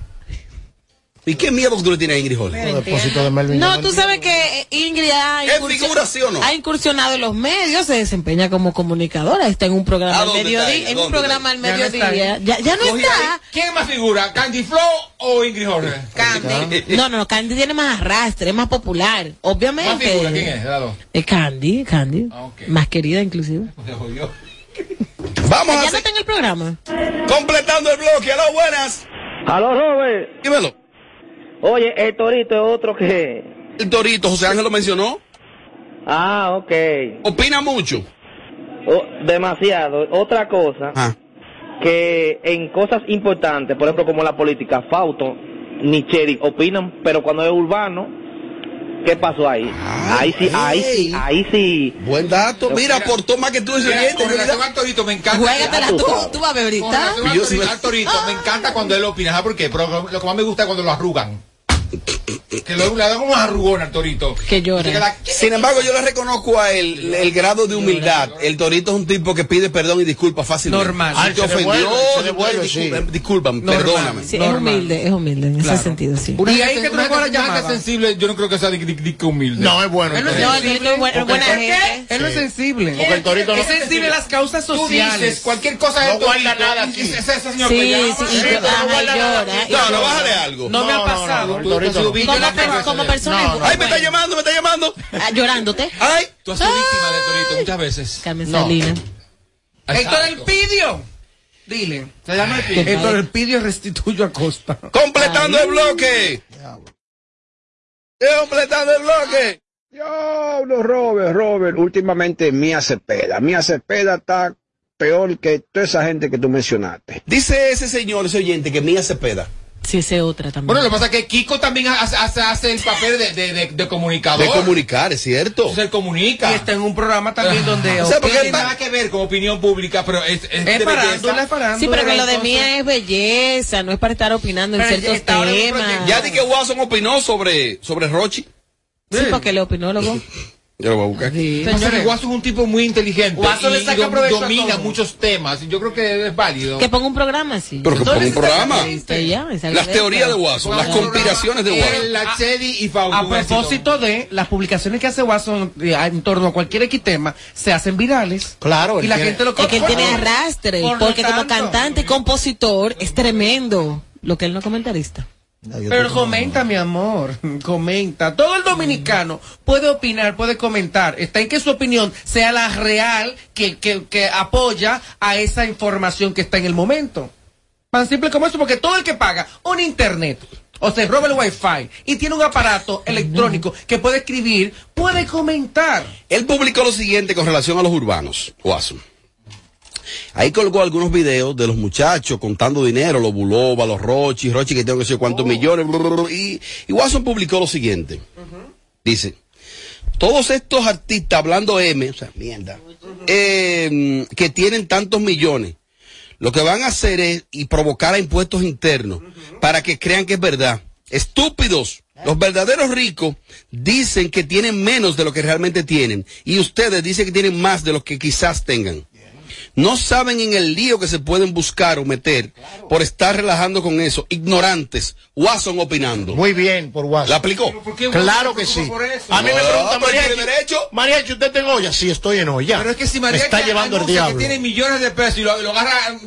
¿Y qué miedo que tú le tienes a Ingrid de Melvin. No, tú sabes que Ingrid ha, ¿Es incursi- figura, sí o no? ha incursionado en los medios, se desempeña como comunicadora, está en un programa ¿A al mediodía, en un ¿Dónde programa al? Ya mediodía. Ya, ya no Cogí está. ahí. ¿Quién más figura? ¿Candy Flow o Ingrid Jorge? Candy. No, no, no, Candy tiene más arrastre, es más popular. Obviamente. ¿Más figura? ¿Quién es? Candy, Candy. Ah. Más querida inclusive. Vamos a Ya no está en el programa. completando el bloque. ¡Aló, buenas! Aló, Robert. Dímelo. Oye, el Torito es otro que... El Torito, José Ángel lo mencionó. Ah, ok. Opina mucho. demasiado. Otra cosa, Ah. que en cosas importantes, por ejemplo, como la política, Fausto ni Cheri opinan, pero cuando es urbano, ¿qué pasó ahí? ahí sí, ahí sí, ahí sí. Buen dato. Mira, aportó más que tú ese oyente. con relación al Torito, me encanta. Juégatela tú tú, vas a ver Con relación al Torito, me encanta cuando él opina. ¿Sabes por qué? Pero lo que más me gusta es cuando lo arrugan. Que lo, le dan unos arrugones al Torito. Que llora. Sin embargo, yo le reconozco a él el grado de humildad. El Torito es un tipo que pide perdón y disculpa fácilmente. Normal. Si Ah, te se ofendió, devuelve, sí. disculpa, Normal. perdóname. Sí, es humilde, es humilde en Claro. ese sentido, sí. Una Y ahí que tú no sensible, yo no creo que sea de, de- de- de humilde. No, es bueno. Él no es. No, es no es sensible. Porque el Torito no- es sensible a las causas sociales. dices cualquier cosa No del guarda nada aquí. ese- ese señor Sí, que sí, y eh, no llora, No, no, bájale algo. No me ha No, no, no, pasado. Como, tú- per- como persona. No, es Ay, me está llamando, me está llamando. Ah, llorándote. Ay, Tú has sido víctima de Torito muchas veces. Carmen No. Salinas. Héctor. Elpidio. Dile. Se llama el pibe. Héctor Elpidio restituyo a Costa. completando el bloque. Completando el bloque. Yo, no, Robert, Robert, últimamente Mía Cepeda. Mía Cepeda está peor que toda esa gente que tú mencionaste. Dice ese señor, ese oyente, que Mía Cepeda. Sí, ese otra también. Bueno, lo que pasa es que Kiko también hace, hace- hace el papel de, de, de, de comunicador. De comunicar, es cierto. Entonces él comunica. Y está en un programa también donde. O sea, no tiene nada que ver con opinión pública, pero es, es, Es farándula, es farándula. Sí, pero que lo de mía es belleza, no es para estar opinando en Pero ciertos en un temas. Ya di que Watson opinó sobre, sobre Rochi. Sí, porque le opinó luego. Yo lo voy a buscar. Sí. Que Guaso es un tipo muy inteligente Guaso le y saca provecho domina muchos temas. y Yo creo que es válido. Que ponga un programa así. Pero que ponga un programa. Sí, esa Las teorías de Watson, las conspiraciones de la Chedi y Fausto. A propósito de las publicaciones que hace Watson eh, en torno a cualquier X tema, se hacen virales. Claro, Y la gente lo Es que él tiene compra. arrastre, porque como cantante y compositor es tremendo. Lo que él no es comentarista. Pero comenta, mi amor, comenta. Todo el dominicano puede opinar, puede comentar. Está en que su opinión sea la real que, que, que apoya a esa información que está en el momento. Tan simple como eso, porque todo el que paga un internet o se roba el wifi y tiene un aparato electrónico que puede escribir, puede comentar. Él publicó lo siguiente con relación a los urbanos, Watson. Ahí colgó algunos videos de los muchachos contando dinero, los Buloba, los Rochi, Rochi que tengo que sé cuántos millones, brr, brr, y, y Watson publicó lo siguiente. Dice, todos estos artistas hablando M, o sea, mierda, eh, que tienen tantos millones, lo que van a hacer es y provocar a impuestos internos para que crean que es verdad. Estúpidos. Los verdaderos ricos dicen que tienen menos de lo que realmente tienen y ustedes dicen que tienen más de lo que quizás tengan. No saben en el lío que se pueden buscar o meter por estar relajando con eso. Ignorantes. Watson opinando. Muy bien, por Watson. ¿La aplicó? Claro que sí. A mí me No, pregunta pero María. tiene derecho. María, ¿usted está en olla? Sí, estoy en olla. Pero es que si Me María está llevando el diablo. que tiene millones de pesos y lo, lo agarra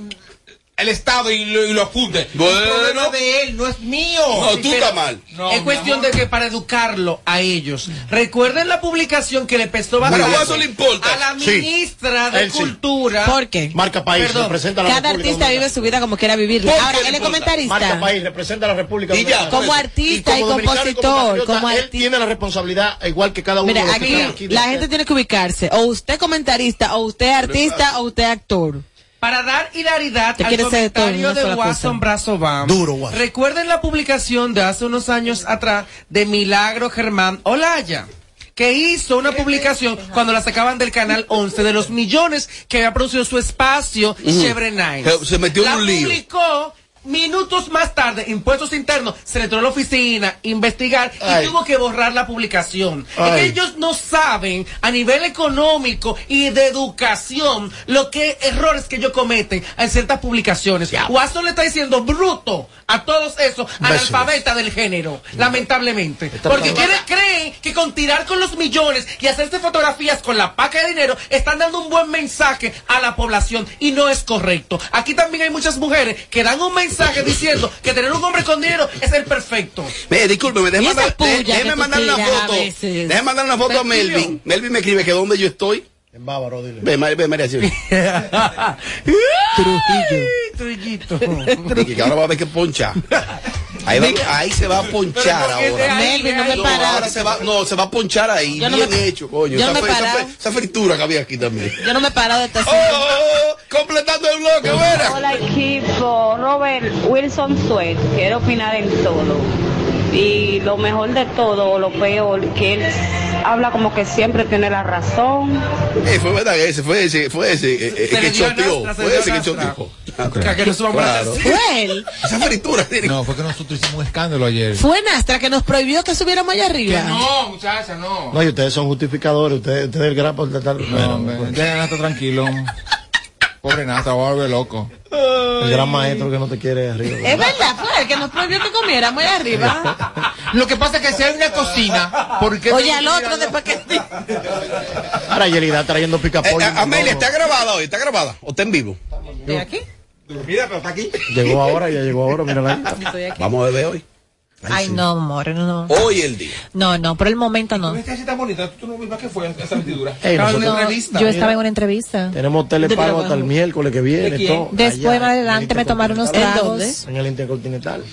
el Estado y lo, y lo funde. Bueno. El problema de él no es mío. No, tú estás mal. No, es cuestión amor. de que para educarlo a ellos. Recuerden la publicación que le empezó Pero a bastante Watson le importa. a la Sí. ministra de Él sí. Cultura. ¿Por qué? Marca País, Perdón. representa a la Cada República artista vive su vida como quiera vivirla. ¿Por qué Ahora, él es importa? Marca comentarista. País representa a la República Y Dominicana. Como artista y compositor, patriota, como Él artista. tiene la responsabilidad, igual que cada uno Mira, de los aquí aquí. la gente tiene que ubicarse. O usted comentarista, o usted artista, o usted actor. Para dar hilaridad al todo comentario de. Watson Brazo Bam. Duro, Watson. Recuerden la publicación de hace unos años atrás de Milagro Germán Olaya que hizo una publicación cuando la sacaban del canal 11 de los millones que había producido su espacio Chevre Nice. Se- se metió en la un lío. publicó minutos más tarde, impuestos internos, se le entró a la oficina, investigar y tuvo que borrar la publicación. Es Ay. que ellos no saben a nivel económico y de educación lo que errores que ellos cometen en ciertas publicaciones. Watson le está diciendo bruto a todos esos analfabetas del género, lamentablemente. Porque quieren, creen que con tirar con los millones y hacerse fotografías con la paca de dinero están dando un buen mensaje a la población y no es correcto. Aquí también hay muchas mujeres que dan un mensaje diciendo que tener un hombre con dinero es el perfecto. Mire, discúlpeme, déjeme mandar, déjeme mandar una foto. Déjeme mandar una foto a. Melvin. Melvin me escribe que dónde yo estoy. En Bávaro, dile. Ve, María, ve, María, sí. Trujillito. Que ahora va a haber que ponchar. Ahí, va- ahí se va a ponchar Pero ¿por qué ahora. no me ay, No, para. ahora se va, no, se va a ponchar ahí, Yo no bien me- hecho, coño. yo no esa, fritura que había aquí también. Yo no me he parado de estar ¡Oh! oh, oh! completando el bloque, buena. Hola equipo, Robert Wilson Sweat, quiero opinar en todo. Y lo mejor de todo, o lo peor, que él habla como que siempre tiene la razón. Eh, fue verdad que ese, fue ese, fue ese eh, eh, que choteó. Fue ese que nastra. Choteó. Que no subamos la Claro. Fue él. Esa fritura tiene No, fue que nosotros hicimos un escándalo ayer. Fue Nastra que nos prohibió que subiéramos allá Que arriba. no, muchacha, no. No, y ustedes son justificadores, ustedes, ustedes el gran por tratar. No, Bueno, pues, Nasta tranquilo. Pobre Nasta, va a volver loco. el gran maestro que no te quiere arriba. Es verdad, fue él que nos prohibió que comiéramos allá arriba. Lo que pasa es que si hay una cocina, ¿por qué Oye, al otro después que... Ahora Yelida trayendo pica Eh, eh, Amelia, ¿está grabada hoy? ¿Está grabada? ¿O está en vivo? ¿Estoy aquí? Mira, pero está aquí. Llegó ahora, ya llegó ahora, mírala ahí. Vamos a beber hoy. Ay, no, amor, no, no. Hoy el día. No, no, por el momento no. Esta así tan bonita, tú no ves qué fue esa vestidura. Ey, Estaba en nosotros una entrevista. Yo estaba en una entrevista. tenemos telepago hasta el miércoles que viene. ¿De quién? todo, Después, más adelante, me tomaron unos tragos. En el Intercontinental.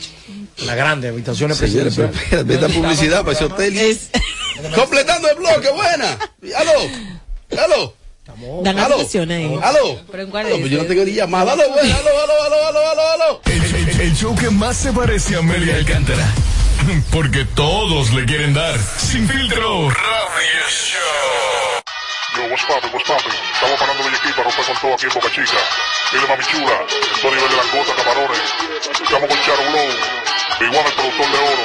La grande, habitaciones pero presidenciales. esta publicidad para ese hotel. Es- Completando el bloque, buena. Aló. Aló. Dan atención ahí. Aló. Pero en cuál es yo no tengo ni llamada. Aló. Aló, aló, aló, aló, aló, aló. El, el- el show que más se parece a Amelia Alcántara. Porque todos le quieren dar. Sin filtro. Radio Show. Yo, what's poppin', what's poppin'? Estamos parando Villa para romper con todo aquí en Boca Chica. Dile mami chula, esto nivel de langota, camarones. Estamos con Charo Blow, igual el productor de oro.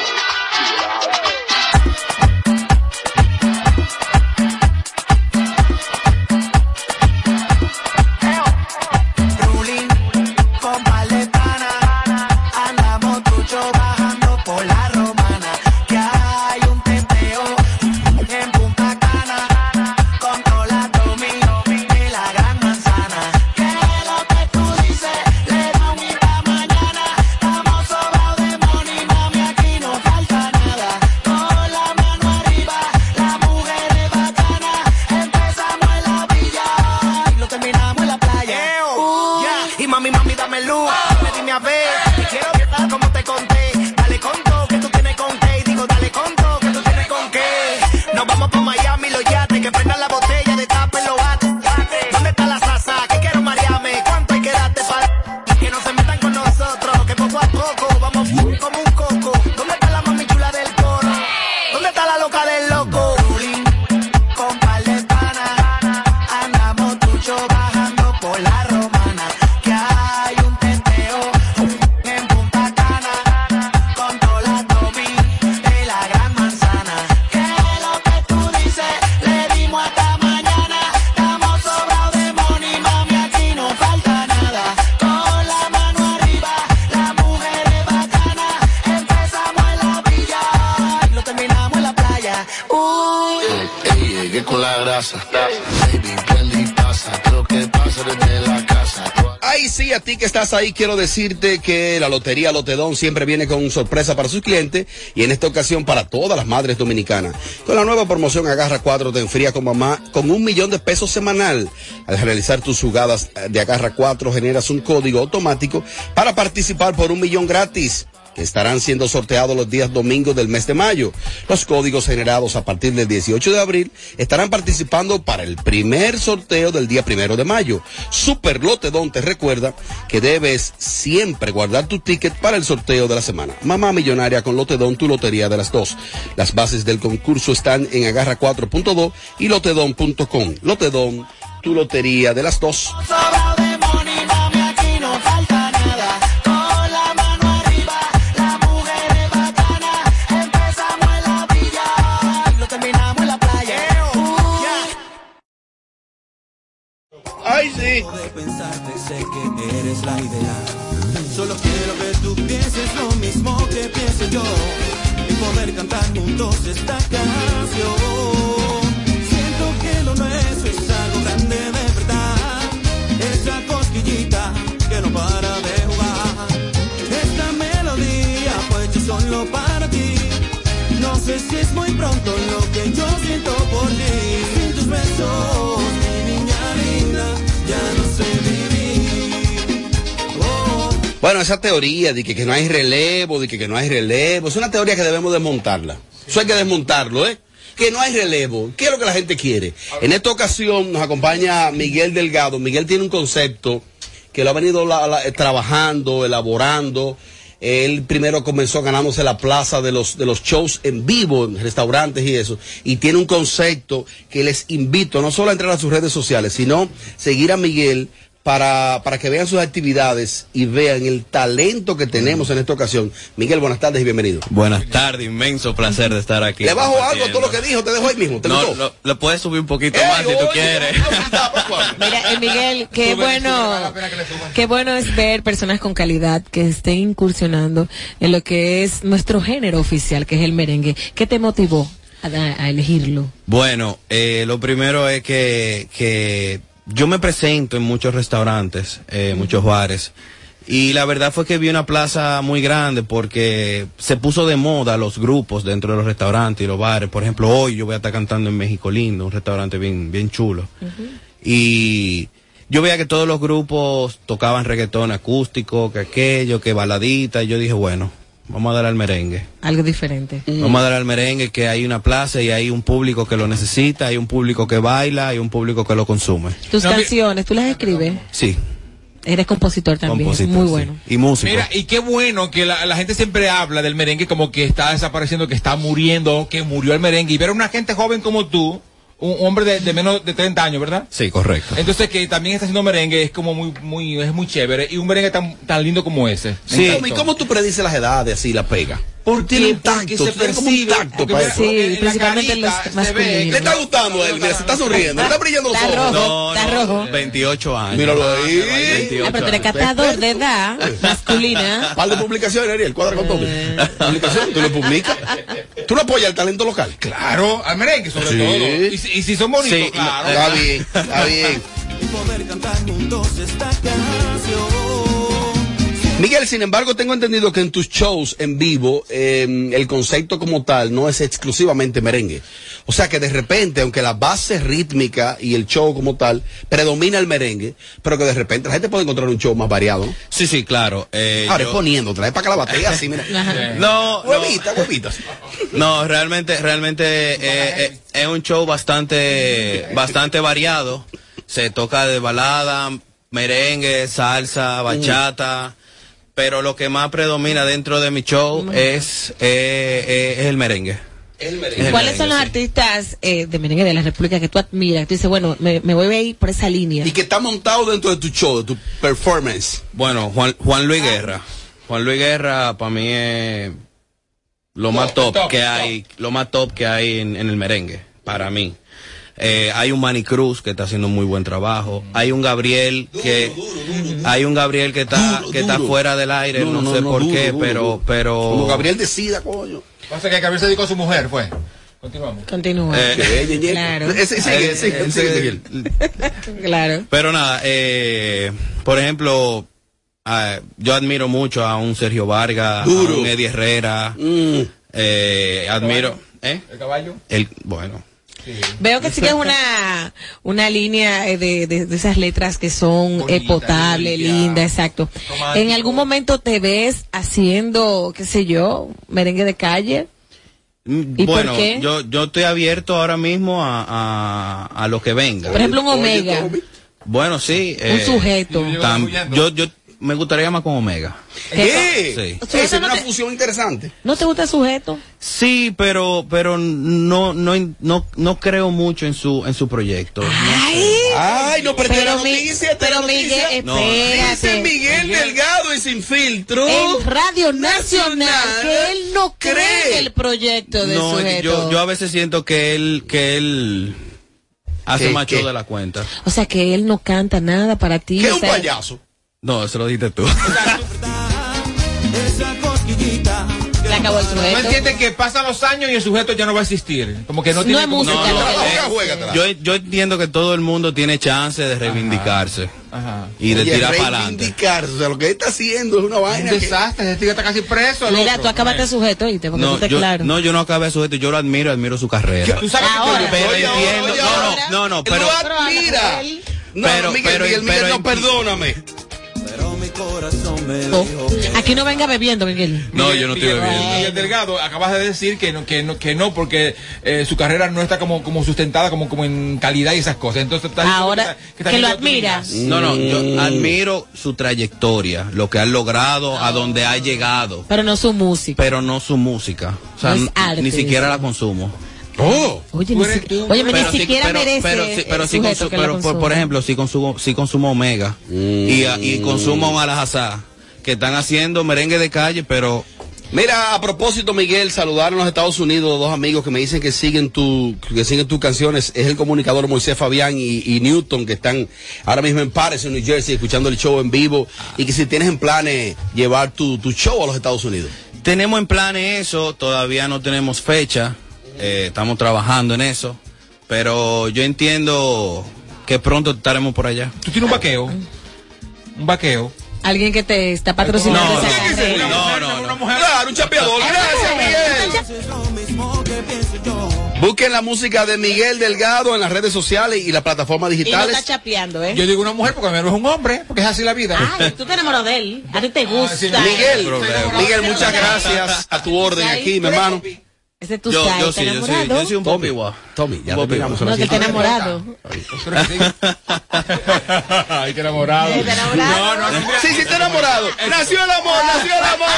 Ahí, quiero decirte que la Lotería Lotedón siempre viene con sorpresa para sus clientes y en esta ocasión para todas las madres dominicanas. Con la nueva promoción Agarra 4 te enfría con mamá con un millón de pesos semanal. Al realizar tus jugadas de Agarra 4 generas un código automático para participar por un millón gratis que estarán siendo sorteados los días domingos del mes de mayo. Los códigos generados a partir del 18 de abril estarán participando para el primer sorteo del día primero de mayo. Super Lotedón te recuerda que debes siempre guardar tu ticket para el sorteo de la semana. Mamá Millonaria con Lotedón, tu lotería de las dos. Las bases del concurso están en agarra 4.2 y lotedón.com. Lotedón, tu lotería de las dos. Ay, sí. De pensarte, sé que eres la idea. Solo quiero que tú pienses lo mismo que pienso yo. Y poder cantar juntos esta canción. Siento que lo nuestro es algo grande de verdad. Esa cosquillita que no para de jugar. Esta melodía fue hecha solo para ti. No sé si es muy pronto lo que yo siento por ti. Bueno, esa teoría de que, que no hay relevo, de que, que no hay relevo, es una teoría que debemos desmontarla. Eso hay que desmontarlo, ¿eh? Que no hay relevo. ¿Qué es lo que la gente quiere? En esta ocasión nos acompaña Miguel Delgado. Miguel tiene un concepto que lo ha venido la- la- eh, trabajando, elaborando. Él primero comenzó ganándose la plaza de los, de los shows en vivo, en restaurantes y eso. Y tiene un concepto que les invito no solo a entrar a sus redes sociales, sino seguir a Miguel para, para que vean sus actividades y vean el talento que tenemos en esta ocasión. Miguel, buenas tardes y bienvenido. Buenas tardes, inmenso placer de estar aquí. Le bajo algo a todo lo que dijo, te dejo ahí mismo. ¿Te No, gustó? lo- puedes subir un poquito más si tú quieres. Mira, eh, Miguel, qué bueno, qué bueno es ver personas con calidad que estén incursionando en lo que es nuestro género oficial, que es el merengue. ¿Qué te motivó a, a elegirlo? Bueno, eh, lo primero es que, que yo me presento en muchos restaurantes, eh, muchos bares. Y la verdad fue que vi una plaza muy grande porque se puso de moda los grupos dentro de los restaurantes y los bares. Por ejemplo, hoy yo voy a estar cantando en México Lindo, un restaurante bien, bien chulo. Y yo veía que todos los grupos tocaban reggaetón acústico, que aquello, que baladita. Y yo dije, bueno, vamos a dar al merengue. Algo diferente. Vamos a dar al merengue que hay una plaza y hay un público que lo necesita, hay un público que baila, hay un público que lo consume. Tus canciones, ¿tú las escribes? Sí, Eres compositor también, compositor, muy sí. bueno. Y músico. Mira, y qué bueno que la, la gente siempre habla del merengue como que está desapareciendo, que está muriendo, que murió el merengue. Y ver a una gente joven como tú, un hombre de, de menos de 30 años, ¿verdad? Sí, correcto. Entonces que también está haciendo merengue es como muy, muy, es muy chévere. Y un merengue tan, tan lindo como ese. Me ¿Y encantó. cómo- ¿Y cómo tú predices las edades así, la pega? Porque- tiene un porque tacto, se tiene como un tacto porque para eso. porque la principalmente los masculinos. Le está gustando a él, mira, se está sonriendo, le está brillando los Está ojos. rojo, No, está no, rojo. 28 años. Míralo ahí. 28 Ah, pero tú eres catador de edad masculina. Par de publicaciones, Ariel, cuadra con todo. Publicación, tú lo publicas. Tú no apoyas el talento local. Claro, al merengue sobre Sí. todo. Y, si- y si son bonitos, Sí, claro. Está bien, está bien. Poder cantar juntos. Miguel, sin embargo, tengo entendido que en tus shows en vivo eh, el concepto como tal no es exclusivamente merengue. O sea que de repente, aunque la base rítmica y el show como tal predomina el merengue, pero que de repente la gente puede encontrar un show más variado. ¿no? Sí, sí, claro. eh, Ahora yo- es poniendo, trae para que la batería así, mira. No, no, Huevita, huevita. no, realmente, realmente eh, eh, es un show bastante, bastante variado. Se toca de balada, merengue, salsa, bachata, pero lo que más predomina dentro de mi show es, eh, eh, es el merengue. El merengue. ¿Cuáles son los artistas eh, de merengue de la República que tú admiras? Que tú dices, bueno, me, me voy a ir por esa línea. Y que está montado dentro de tu show, de tu performance. Bueno, Juan, Juan Luis Guerra. Juan Luis Guerra para mí es lo más top, top, que top. hay, lo más top que hay en, en el merengue, para mí. Eh, hay un Manny Cruz que está haciendo muy buen trabajo. Hay un Gabriel que hay un Gabriel que está Duro, que está duro. fuera del aire, No, no, no, sé no, por duro, qué, duro, pero pero Como Gabriel decida, coño. Pasa que Gabriel se dedicó a su mujer, fue. Continuamos. Continúa. Eh, claro. Pero nada, eh, por ejemplo, yo admiro mucho a un Sergio Vargas, Duro. a un Eddie Herrera, eh, admiro, ¿eh? ¿El caballo? El, bueno, Veo que sigues una, una línea eh, de, de, de esas letras que son eh, potables, lindas, exacto. ¿En algún momento te ves haciendo, qué sé yo, merengue de calle? ¿Y por bueno, qué? yo yo estoy abierto ahora mismo a, a, a lo que venga. Por ejemplo, un Omega. Bueno, sí. eh, Un sujeto. tam- yo, yo me gustaría más con Omega. ¿Qué? Sí. Es una fusión interesante. ¿No te gusta el sujeto? Sí, pero pero no no no no creo mucho en su en su proyecto. Ay, no, pero, Pero noticia, pero noticia. Miguel, No. espérate. Dice Miguel Delgado y sin filtro. En Radio Nacional, que él no cree en el proyecto de No, sujeto. yo yo a veces siento que él que él hace ¿Qué, más show qué? de la cuenta. O sea, que él no canta nada para ti. ¿Qué es o un payaso? No, eso lo dijiste tú. Se acabó el No sujeto. entiendes que pasan los años y el sujeto ya no va a existir. Como que no, No tiene es como- música, No, no, que no, le- no. Yo, yo entiendo que todo el mundo tiene chance de reivindicarse Ajá. y de Oye, tirar para adelante. reivindicarse, O sea, lo que él está haciendo es una Un vaina. que- desastre, ese tío está casi preso. Mira, otro. tú acabaste el sujeto. Porque tú No yo, claro. no, yo no acabé sujeto, yo lo admiro, admiro su carrera. Tú sabes que Ahora. te- Pero Oye, entiendo, oye, no, ahora. no, no, no, pero, lo admira. No, Pero- no, Miguel, pero- Miguel, Miguel, pero- no, perdóname. Oh, Aquí no venga bebiendo, Miguel. no, yo no estoy bebiendo. Miguel Delgado, acabas de decir que no, que no, que no porque eh, su carrera no está como, como sustentada como, como en calidad y esas cosas. Entonces, Ahora, está- que, está lo admiras. No, no, yo admiro su trayectoria, lo que ha logrado, a donde ha llegado, Pero no su música. pero no su música. O sea, No es n- arte, ni siquiera la consumo. Oh. Oye, ni, si- tú- óyeme, ni Pero sí- siquiera pero- merece pero sí- pero el sí sujeto consu- que la pero por, por ejemplo, si consumo, si consumo Omega y, a- y consumo un Alajazá, que están haciendo merengue de calle, pero Mira, a propósito, Miguel, saludar en los Estados Unidos dos amigos que me dicen que siguen tu, que siguen tus canciones. Es el comunicador Moisés Fabián y, y Newton, que están ahora mismo en Paris, en New Jersey, escuchando el show en vivo. Y que si tienes en planes llevar tu, tu show a los Estados Unidos. tenemos en planes eso, todavía no tenemos fecha, eh, estamos trabajando en eso, pero yo entiendo que pronto estaremos por allá. Tú tienes un vaqueo. Un vaqueo. Alguien que te está patrocinando No, esa no. No, no, no. Claro, un chapeador. Gracias, Miguel. Busquen la música de Miguel Delgado en las redes sociales y las plataformas Y no digitales. está chapeando, ¿eh? Yo digo una mujer porque a mí no es un hombre, porque es así la vida. Ay, tú te enamoras de él. A ti te gusta. Miguel, Miguel, muchas gracias a tu orden aquí, mi hermano. Ese es tu Yo, side, yo ¿está sí, yo soy, enamorado? yo soy un popi guau. Tommy, ya terminamos. guau. No, que está enamorado. Ay, qué enamorado. ¿Está enamorado? Sí, sí, está enamorado. Nació el amor, nació el amor.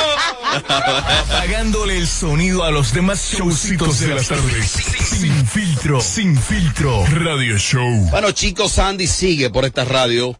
Apagándole el sonido a los demás showcitos de las tardes. Sin filtro, sin filtro. Radio Show. Bueno, chicos, Sandy sigue por esta radio.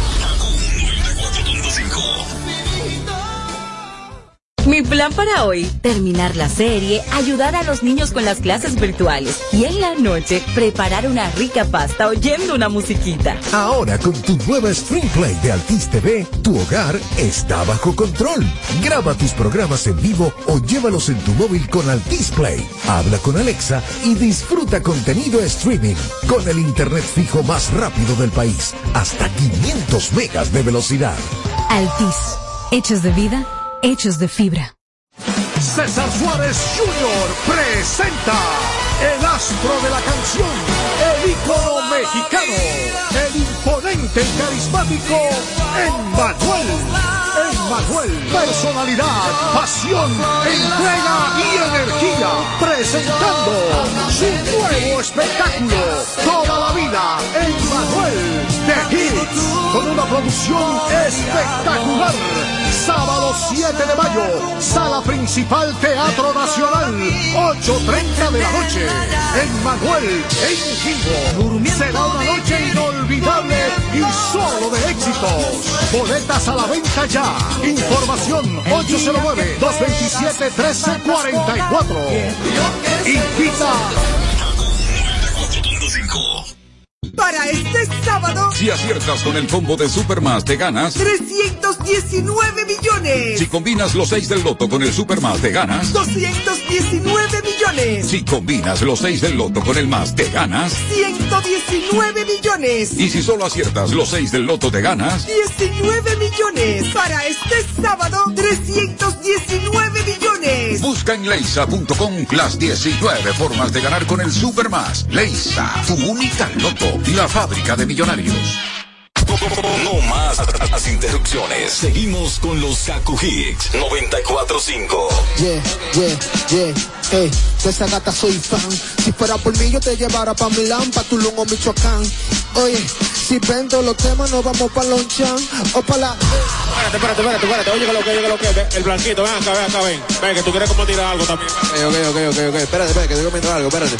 Mi plan para hoy, terminar la serie, ayudar a los niños con las clases virtuales y en la noche preparar una rica pasta oyendo una musiquita. Ahora con tu nueva Stream Play de Altis TV, tu hogar está bajo control. Graba tus programas en vivo o llévalos en tu móvil con Altis Play. Habla con Alexa y disfruta contenido streaming con el internet fijo más rápido del país, hasta 500 megas de velocidad. Altis, hechos de vida, hechos de fibra. César Suárez Jr. presenta el astro de la canción, el ícono mexicano, el imponente carismático Emmanuel. Emmanuel, personalidad, pasión, entrega y energía, presentando su nuevo espectáculo, Toda la vida, Emmanuel de Hits, con una producción espectacular. Sábado 7 de mayo, sala principal Teatro Nacional, 8.30 de la noche. En Manuel, en vivo. Será una noche inolvidable y solo de éxitos. Boletas a la venta ya. Información 809-227-1344. Invita. Para este sábado, Si aciertas con el combo de Supermas, te ganas. 319 millones. Si combinas los 6 del loto con el Supermas, te ganas. 219 millones. Si combinas los 6 del loto con el más, te ganas. 119 millones. Y si solo aciertas los 6 del loto, te ganas. 19 millones. Para este sábado, 319 millones. Busca en leisa.com las 19 formas de ganar con el Supermas. Leisa, tu única loto, la fábrica de millonarios. No más las interrupciones. Seguimos con los Kaku Hicks 945. Yeah, yeah, yeah, eh, de esa gata soy fan. Si fuera por mí yo te llevara pa' Milán, pa' Tulum o Michoacán. Oye, si vendo los temas nos vamos pa' Lonchan o pa' la... Espérate, espérate, espérate, espérate. Oye, que lo que, oye, que lo que. El blanquito, ven acá, ven acá, ven. Ven, que tú quieres como tirar algo también. Ok, ok, ok, ok, espérate, espérate, que estoy comiendo algo, espérate.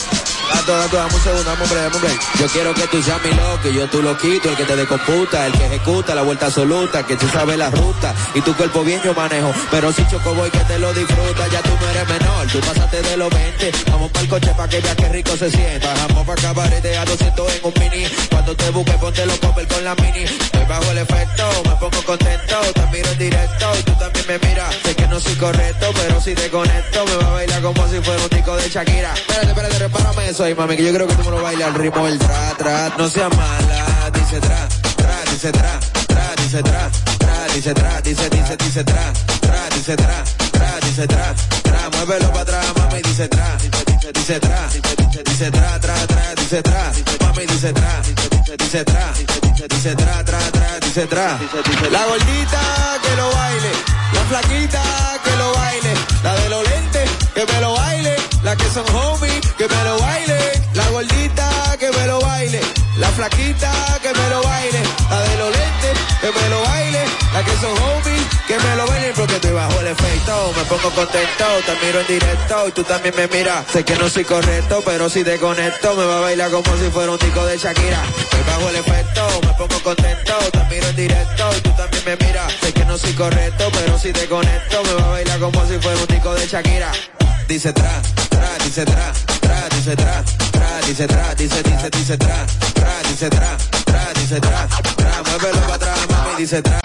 Dato, dato, dame un segundo, dame un break, dame un break. Yo quiero que tú seas mi loco, y yo tú lo quito, el que te decomputa, el que ejecuta la vuelta absoluta, que tú sabes la ruta, y tu cuerpo bien yo manejo, pero si choco voy que te lo disfruta, ya tú no eres menor, tú pasaste de los 20, vamos pa'l coche pa' que veas qué rico se sienta, bajamos pa' cabarete a 200 en un mini, cuando te busque ponte los popper con la mini, estoy bajo el efecto, me pongo contento, te miro en directo, y tú también me miras, sé que no soy correcto, pero si te conecto, me va a bailar como si fuera un tico de Shakira, espérate, espérate, repárame eso ahí, mami, que yo creo que tú me lo bailas al ritmo del tra, tra, no seas mala, dice tra, tra, dice tra, tra, dice tra, tra, dice tra, dice, dice, dice tra, tra, dice tra, tra, dice tra, tra, muévelo para dice tra, dice, tra, dice, tra, tra, tra, dice tra, mami, dice tra, dice, tra, dice, tra, tra, tra, dice tra, la gordita que lo baile, la flaquita que lo baile, la de los lentes que me lo baile, la que son homies que me lo baile, la gordita que me lo baile, la flaquita que me lo baile, la de los lentes que me lo baile, la que son homies lo bailen porque estoy bajo el efecto, me pongo contento, te miro en directo y tú también me miras, sé que no soy correcto, pero si te conecto me va a bailar como si fuera un tico de Shakira, estoy bajo el efecto, me pongo contento, te miro en directo y tú también me miras, sé que no soy correcto, pero si te conecto me va a bailar como si fuera un tico de Shakira, dice tra, tra, dice tra, tra, dice tra, tra, dice tra, dice, dice, dice tra, tra, dice tra, tra, dice tra, tra, muévelo para atrás, mami, dice tra.